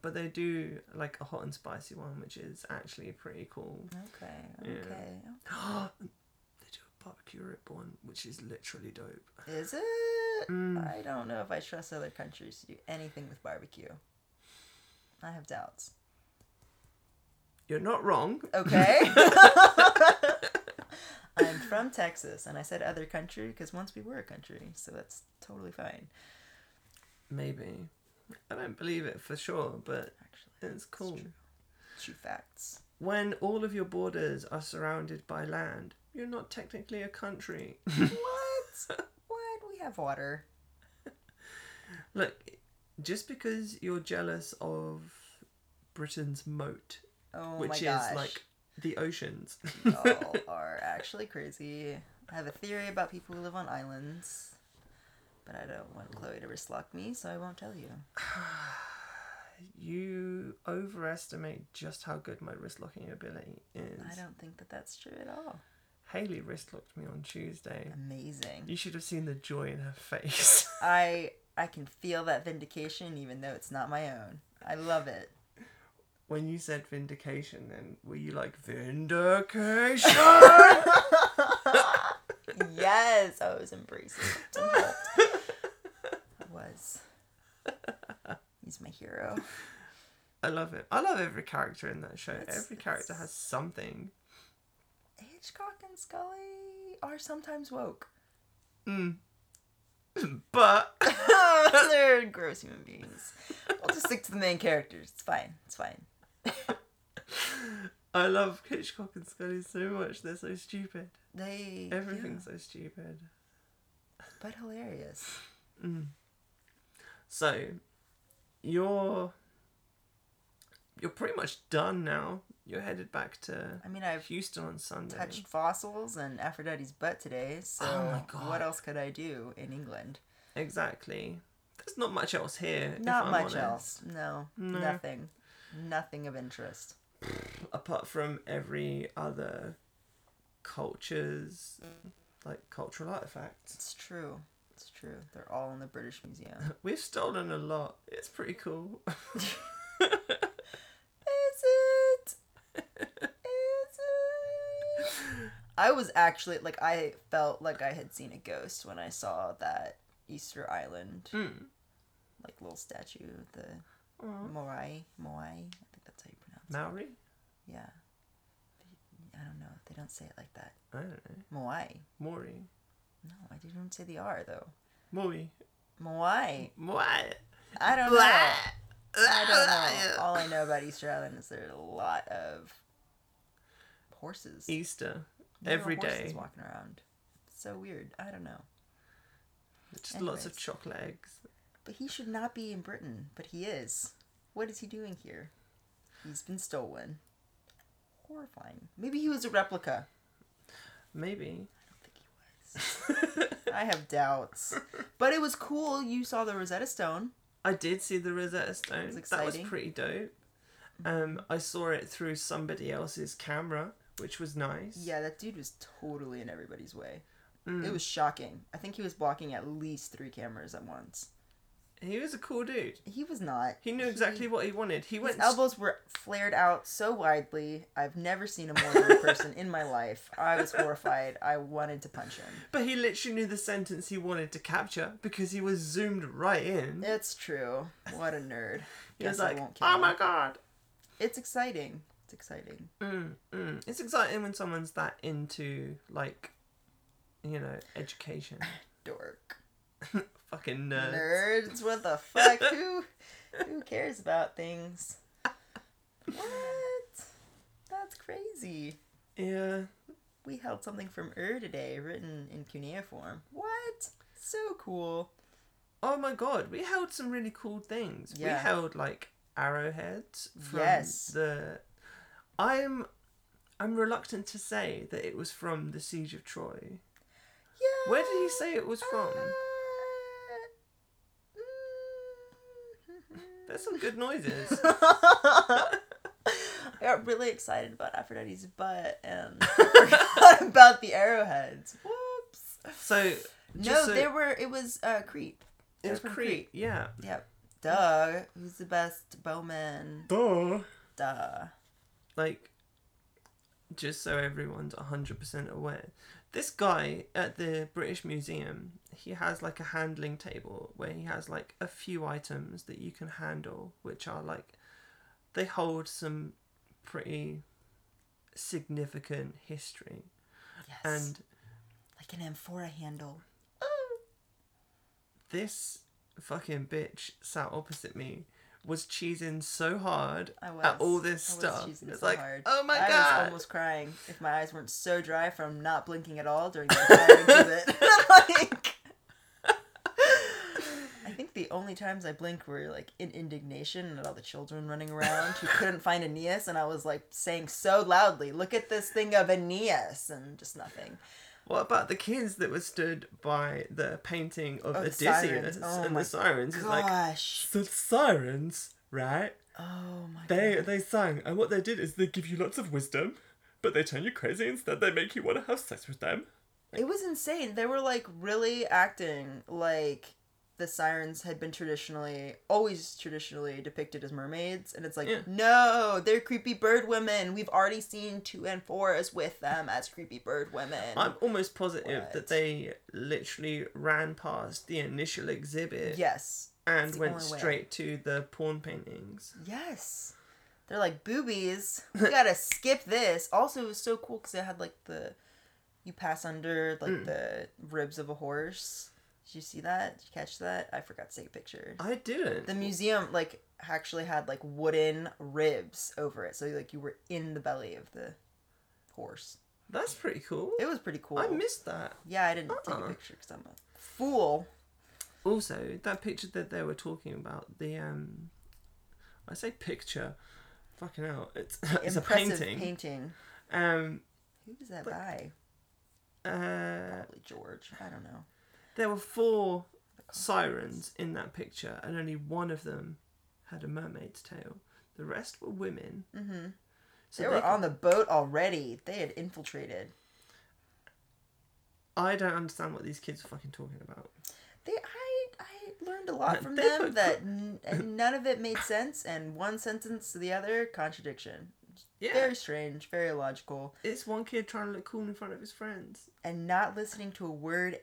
but they do like a hot and spicy one, which is actually pretty cool. Okay. Yeah. Okay. they do a barbecue rib one, which is literally dope. Is it? Mm. I don't know if I trust other countries to do anything with barbecue. I have doubts. You're not wrong. Okay. I'm from Texas, and I said other country because once we were a country, so that's totally fine. Maybe. I don't believe it for sure, but Actually, it's cool. true. true facts. When all of your borders are surrounded by land, you're not technically a country. what? What? We have water. Look, just because you're jealous of Britain's moat, Oh which is like the oceans. Y'all are actually crazy. I have a theory about people who live on islands, but I don't want Chloe to wristlock me, so I won't tell you. you overestimate just how good my wrist locking ability is. I don't think that that's true at all. Haley wristlocked me on Tuesday. Amazing. You should have seen the joy in her face. I I can feel that vindication even though it's not my own. I love it. when you said vindication, then were you like vindication? yes, I was embracing it. I was. He's my hero. I love it. I love every character in that show. It's- every character has something. Hitchcock and Scully are sometimes woke. Mm. But They're gross human beings. I'll just stick to the main characters. It's fine. It's fine. I love Hitchcock and Scully so much. They're so stupid. They Everything's yeah, so stupid. but hilarious. Mm. So, you're you're pretty much done now. You're headed back to I mean, I've Houston on Sunday. touched fossils and Aphrodite's butt today, so Oh what else could I do in England? Exactly. There's not much else here. if Not much honest. else. No, No. nothing. Nothing of interest. apart from every other culture's like cultural artifacts. It's true. It's true. They're all in the British Museum. We've stolen a lot. It's pretty cool. I was actually like I felt like I had seen a ghost when I saw that Easter Island Mm. like little statue, of the Aw. Moai Moai. I think that's how you pronounce it. Maori? Yeah. I don't know. They don't say it like that. I don't know. Moai. Mori. No, I didn't say the R though. Moi. Moai. Moi. I don't know. I don't know. All I know about Easter Island is there's a lot of horses. Easter There every day. walking around. so weird. I don't know. Just lots of Anyways. chocolate eggs. But he should not be in Britain, but he is. What is he doing here? He's been stolen. Horrifying. Maybe he was a replica. Maybe. I don't think he was. I have doubts. But it was cool. You saw the Rosetta Stone. I did see the Rosetta Stone. It's That was pretty dope. Um, I saw it through somebody else's camera, which was nice. Yeah, that dude was totally in everybody's way. Mm. It was shocking. I think he was blocking at least three cameras at once. He was a cool dude. He was not. He knew exactly what he wanted. He His went. elbows were flared out so widely. I've never seen a more weird person in my life. I was horrified. I wanted to punch him. But he literally knew the sentence he wanted to capture because he was zoomed right in. It's true. What a nerd. he was Guess I like, won't "Oh my god!" It's exciting. It's exciting. Mm, mm. It's exciting when someone's that into like, you know, education. Dork. Fucking nerds. Nerds. What the fuck? who who cares about things? What? That's crazy. Yeah. We held something from Ur today, written in cuneiform. What? So cool. Oh my god, we held some really cool things. Yeah. We held like arrowheads from Yes. the. I'm, I'm reluctant to say that it was from the siege of Troy. Yeah. Where did he say it was from? Uh, There's some good noises. I got really excited about Aphrodite's butt and forgot about the arrowheads. Whoops. So No, so- there were. It was uh, Crete. it was from Crete. Yeah. Yep. Duh. Who's the best bowman? Duh. Duh. Like, just so everyone's hundred percent aware, this guy at the British Museum, he has like a handling table where he has like a few items that you can handle, which are like, they hold some pretty significant history Yes. and like an amphora handle. Oh! this fucking bitch sat opposite me was cheesing so hard I was. at all this I was stuff. cheesing It's so like, hard. oh my I god! I was almost crying if my eyes weren't so dry from not blinking at all during the entire exhibit. like, I think the only times I blinked were like in indignation at all the children running around who couldn't find Aeneas, and I was like saying so loudly, "Look at this thing of Aeneas," and just nothing. What about the kids that were stood by the painting of Oh, the Odysseus sirens. Oh and the sirens? It's like Gosh. the sirens, right? oh my They god. they sang, and what they did is they give you lots of wisdom, but they turn you crazy instead. They make you want to have sex with them. It was insane. They were like really acting like the sirens had been traditionally always traditionally depicted as mermaids and it's like Yeah. no they're creepy bird women we've already seen two and four as with them as creepy bird women I'm almost positive What? that they literally ran past the initial exhibit yes and went only way. straight to the porn paintings. yes they're like boobies we gotta skip this also it was so cool because it had like the you pass under like Mm. the ribs of a horse did you see that did you catch that i forgot to take a picture I didn't. the museum like actually had like wooden ribs over it so like you were in the belly of the horse That's pretty cool. it was pretty cool I missed that. yeah i didn't take Uh-uh. a picture because i'm a fool Also, that picture that they were talking about, the um, I say picture, fucking hell, it's it's a painting. painting Um, who was that But- by uh, probably george i don't know there were four sirens in that picture, and only one of them had a mermaid's tail. The rest were women. mm-hmm. So they were could- on the boat already. They had infiltrated. I don't understand what these kids are fucking talking about. they i i learned a lot from them that n- none of it made sense and one sentence to the other contradiction. Yeah, very strange very illogical it's one kid trying to look cool in front of his friends, and not listening to a word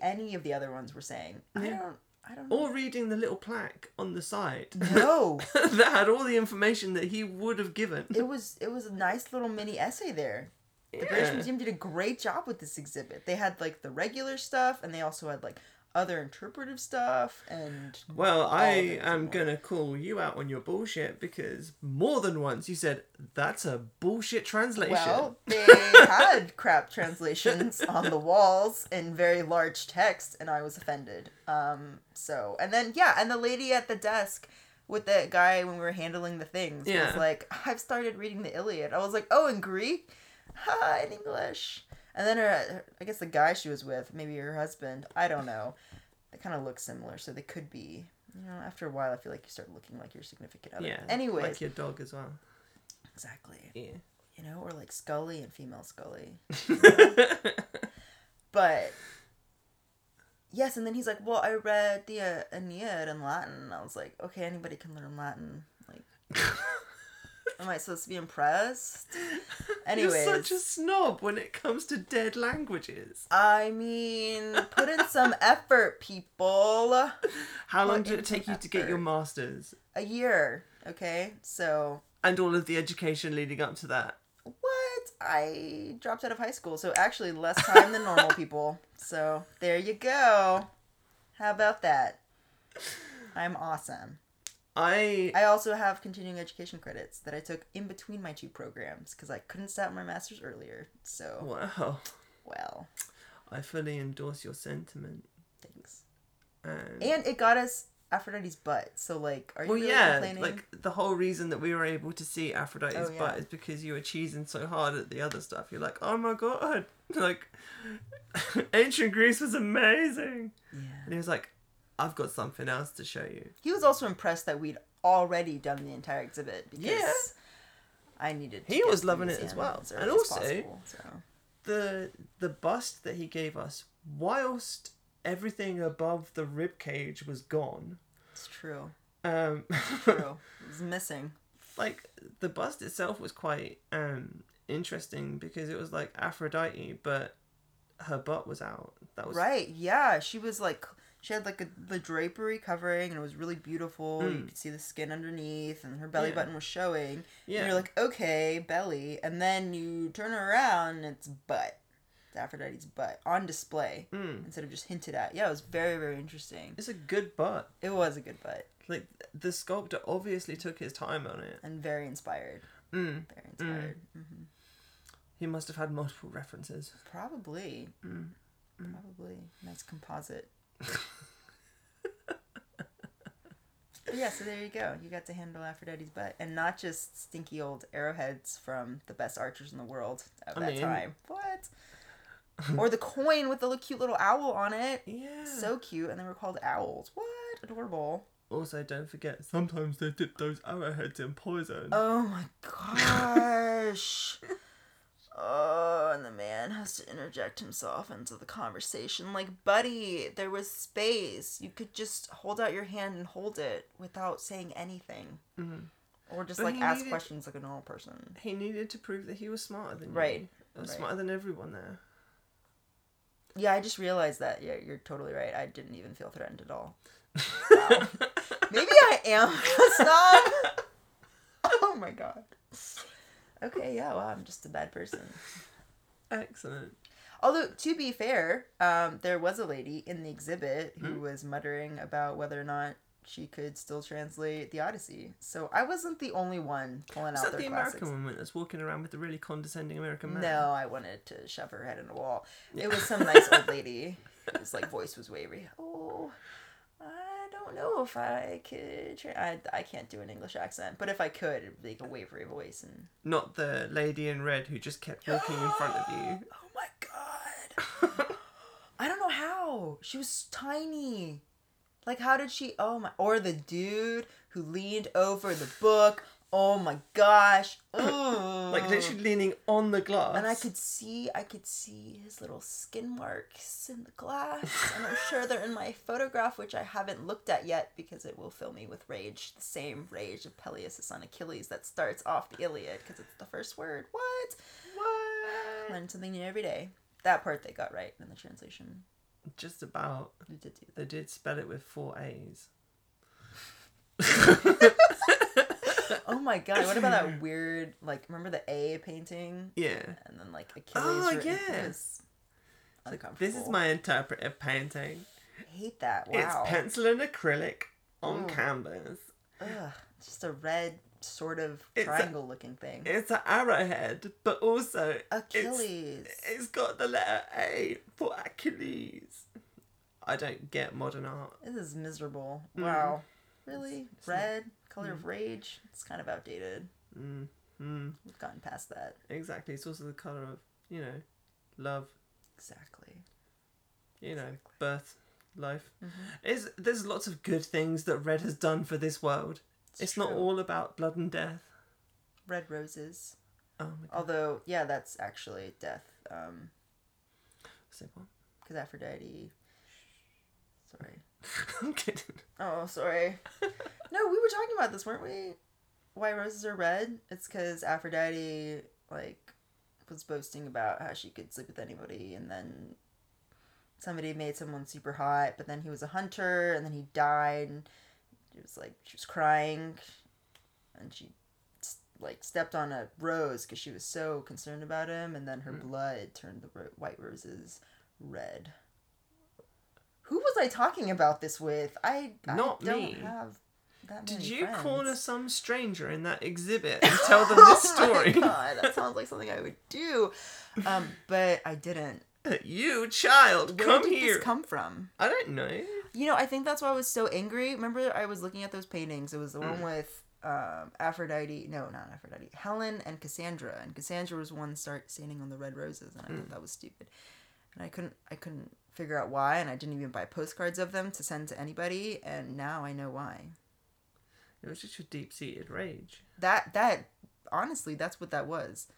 any of the other ones were saying. I don't. I don't know. or reading the little plaque on the side no, that had all the information that he would have given. it was it was a nice little mini essay there. The British Museum did a great job with this exhibit. They had like the regular stuff, and they also had like other interpretive stuff and Well, I am gonna call you out on your bullshit because more than once you said that's a bullshit translation. Well, they had crap translations on the walls in very large text, and I was offended. Um, so, and then, yeah, and the lady at the desk with the guy when we were handling the things was like, I've started reading the Iliad. I was like, oh, in Greek? Ha, in English. And then her, I guess the guy she was with, maybe her husband, I don't know. They kind of look similar, so they could be. You know, after a while, I feel like you start looking like your significant other. yeah. Anyways, like your dog as well. exactly Yeah. you know, or like Scully and female Scully. But yes, and then he's like, "Well, I read the uh, Aeneid in Latin." I was like, "Okay, anybody can learn Latin." Like, am I supposed to be impressed? Anyways, You're such a snob when it comes to dead languages. I mean, put in some effort, people. How long Put did it take you to get your masters? A year, okay? So And all of the education leading up to that. what? I dropped out of high school, so actually less time than normal people. So there you go. How about that? I'm awesome. I I also have continuing education credits that I took in between my two programs because I couldn't start my master's earlier. So, wow. well, I fully endorse your sentiment. thanks. And, And it got us Aphrodite's butt. So, like, are you well, really yeah, complaining? like the whole reason that we were able to see Aphrodite's Oh, yeah. butt is because you were cheesing so hard at the other stuff. You're like, oh my god, like ancient Greece was amazing, yeah. and he was like, I've got something else to show you. He was also impressed that we'd already done the entire exhibit because Yeah. I needed. To He was loving it as well. as And also- possible, so. the the bust that he gave us, whilst everything above the rib cage was gone, it's true. um, True. it was missing. like the bust itself was quite um interesting because it was like Aphrodite, but her butt was out. That was Right. Yeah. She was like, she had like a, the drapery covering, and it was really beautiful. You Mm. could see the skin underneath, and her belly Yeah. button was showing. Yeah. And you're like, okay, belly, and then you turn around, and it's butt. It's Aphrodite's butt on display Mm. instead of just hinted at. Yeah, it was very very interesting. It's a good butt. It was a good butt Like the sculptor obviously took his time on it. and very inspired. Mm. Very inspired. hmm He must have had multiple references. Probably. Mm. Probably. Nice composite. Yeah, so there you go. You got to handle Aphrodite's butt, and not just stinky old arrowheads from the best archers in the world of I that mean- time. What? or the coin with the cute little owl on it. Yeah. So cute, and they were called owls. What? Adorable. also, don't forget, sometimes they dip those arrowheads in poison. Oh my gosh. Oh, and the man has to interject himself into the conversation. Like, buddy, there was space. You could just hold out your hand and hold it without saying anything. Mhm. Or just, But like, ask needed- questions like a normal person. He needed to prove that he was smarter than. Right, Uh, right. Smarter than everyone there. Yeah, I just realized that. Yeah, you're totally right. I didn't even feel threatened at all. Wow. Maybe I am snob. oh my god. Okay, yeah, well, I'm just a bad person. Excellent. Although to be fair, um, there was a lady in the exhibit who Hmm. was muttering about whether or not she could still translate the Odyssey. So I wasn't the only one pulling Is out that the classics. American woman that's walking around with the really condescending American man? No, I wanted to shove her head in a wall. It was some nice old lady whose like voice was wavery. Oh, don't know if I could. Tra- I I can't do an English accent, but if I could, it'd be like a wavery voice and. Not the lady in red who just kept walking in front of you. Oh my god. I don't know how. She was tiny. Like, how did she? Oh my. Or the dude who leaned over the book. Oh my gosh. Like literally leaning on the glass. And I could see, I could see his little skin marks in the glass, and I'm sure they're in my photograph, which I haven't looked at yet because it will fill me with rage, the same rage of Peleus' son Achilles that starts off the Iliad because it's the first word. What? What? Learn something new every day. That part they got right in the translation. Just about. They did do They did spell it with four A's. Oh my god! What about that weird, like, remember the A painting, Yeah. and then like Achilles? Oh, yeah. This is my interpretive painting. hate that. Wow. It's pencil and acrylic on Mm. canvas. Ugh, just a red sort of It's a- triangle looking thing. It's an arrowhead, but also it's- Achilles. it's got the letter A for Achilles. I don't get modern art. This is miserable. Mm. Wow. Really? It's Red? Color of rage? It's kind of outdated. Mm, mm, We've gotten past that. exactly. It's also the color of you know, love. Exactly. You know, birth, life. Mhm. Is there's lots of good things that red has done for this world. It's, not all about blood and death. Red roses. Oh my god. Although, yeah, that's actually death. Um, Say what? because Aphrodite. Sorry. I'm kidding. Oh, sorry. no, we were talking about this, weren't we? Why roses are red? It's because Aphrodite, like, was boasting about how she could sleep with anybody, and then somebody made someone super hot, but then he was a hunter, and then he died, and it was like, she was crying, and she, like, stepped on a rose because she was so concerned about him, and then her Mm. blood turned the ro- white roses red. Who was I talking about this with? I, Not I don't me. have that Did many you friends. corner some stranger in that exhibit and tell them this story? Oh my God, that sounds like something I would do. Um, but I didn't. you child, Where come did here. this come from? I don't know. You know, I think that's why I was so angry. Remember, I was looking at those paintings. It was the one with um, Aphrodite. No, not Aphrodite. Helen and Cassandra, and Cassandra was one start standing on the red roses, and I thought that was stupid. And I couldn't, I couldn't figure out why, and I didn't even buy postcards of them to send to anybody. And now I know why. It was just your deep-seated rage. That that honestly, that's what that was.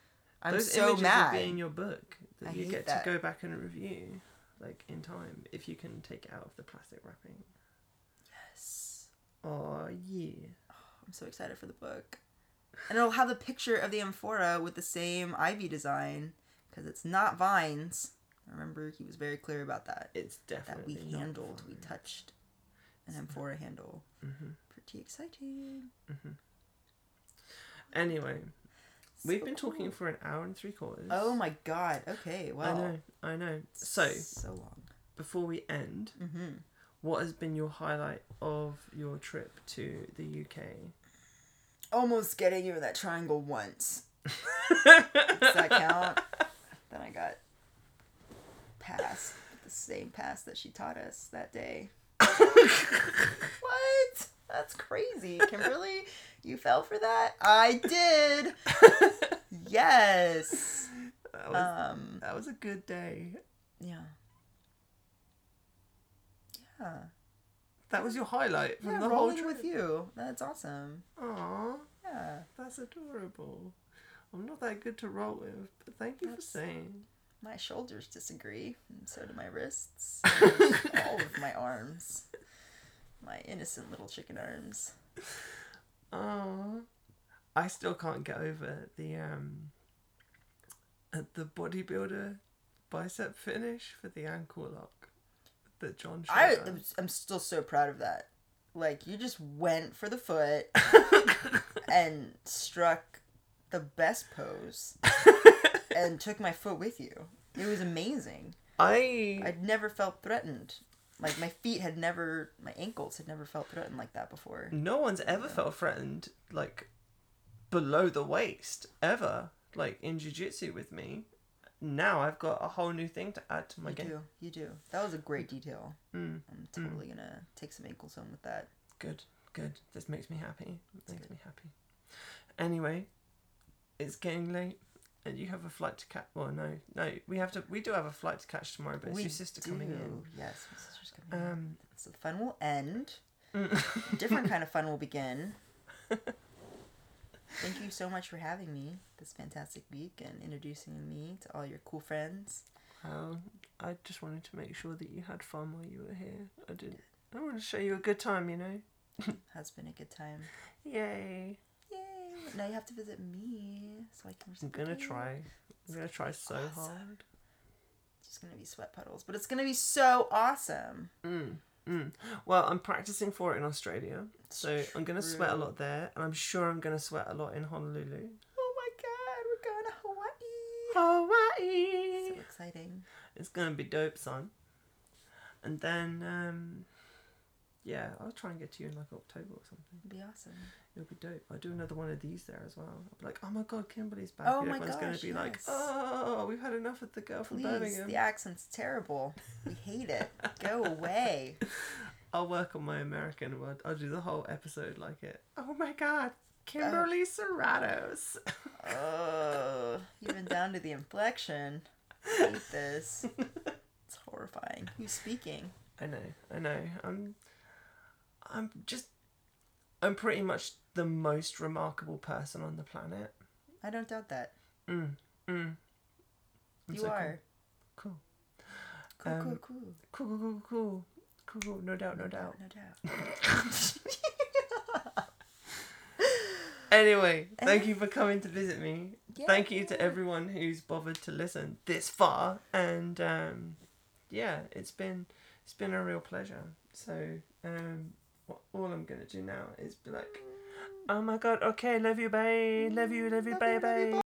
I'm Those so images mad. will be in your book that I you get that. to go back and review, like in time, if you can take it out of the plastic wrapping. Yes. Oh yeah. I'm so excited for the book. And it'll have the picture of the amphora with the same ivy design because it's not vines. Remember, he was very clear about that. It's definitely That we handled, we touched an amphora handle. Mhm. Pretty exciting. Anyway, we've So been talking for an hour and three quarters. Oh my god. Okay. Well. I know, I know. So So long. before we end, Mm-hmm. what has been your highlight of your trip to the UK? Almost getting you in that triangle once. Does that count? then I got passed with the same pass that she taught us that day. what? That's crazy. Kimberley, you fell for that? I did. Yes. That was, Um that was a good day. yeah. Yeah. That was your highlight from Yeah, the whole rolling trip. with you. That's awesome. Aww, Yeah. that's adorable. I'm not that good to roll with, but thank you That's- for saying. My shoulders disagree, and so do my wrists. all of my arms. My innocent little chicken arms. Oh, I still can't get over the um uh, the bodybuilder bicep finish for the ankle lock that John showed I am I'm still so proud of that. Like you just went for the foot and struck the best pose and took my foot with you. It was amazing. I I'd never felt threatened. Like my feet had never, my ankles had never felt threatened like that before. no one's ever felt threatened like below the waist ever like in jiu-jitsu with me. Now I've got a whole new thing to add to my game. You game. do, you do. That was a great detail. Mm, I'm totally gonna take some ankles home with that. good, good. This makes me happy. It's makes me happy. Anyway, it's getting late, and you have a flight to catch. Well, no, no, we have to. We do have a flight to catch tomorrow, but it's your sister coming in. Yes, my sister's coming in. Um, So the fun will end. mm. Different kind of fun will begin. Thank you so much for having me this fantastic week and introducing me to all your cool friends. well, I just wanted to make sure that you had fun while you were here. I did. I want to show you a good time, you know. Has been a good time. Yay! Now you have to visit me so I can. I'm gonna try. I'm gonna try so Awesome. hard. It's just gonna be sweat puddles, but it's gonna be so awesome. Mm, mm. Well, I'm practicing for it in Australia, so I'm gonna sweat a lot there, and I'm sure I'm gonna sweat a lot in Honolulu. Oh my god, we're going to Hawaii! Hawaii. So exciting. It's gonna be dope, son. and then um, yeah, I'll try and get to you in like October or something. It'd be awesome. It'll be dope. I'll do another one of these there as well. I'll be like, oh my god, Kimberley's back. Oh and my everyone's gonna gosh, be like, oh, we've had enough of the girl from Please, Birmingham. the accent's terrible. We hate it. Go away. I'll work on my American word. I'll do the whole episode like it. Oh my god, Kimberly Serratos. Oh, even down to the inflection. I hate this. It's horrifying. Who's speaking? I know, I know. I'm, I'm just, I'm pretty much the most remarkable person on the planet. I don't doubt that. Mm, mm. I'm You so are. Cool. Cool, Um, cool, cool. Cool, cool, cool, cool, cool, cool. No doubt, no doubt. No doubt. Anyway, thank you for coming to visit me. Thank you to everyone who's bothered to listen this far, and um, yeah, it's been it's been a real pleasure. So um, all I'm gonna do now is be like, oh my god, okay, love you, babe, love you, love you, Love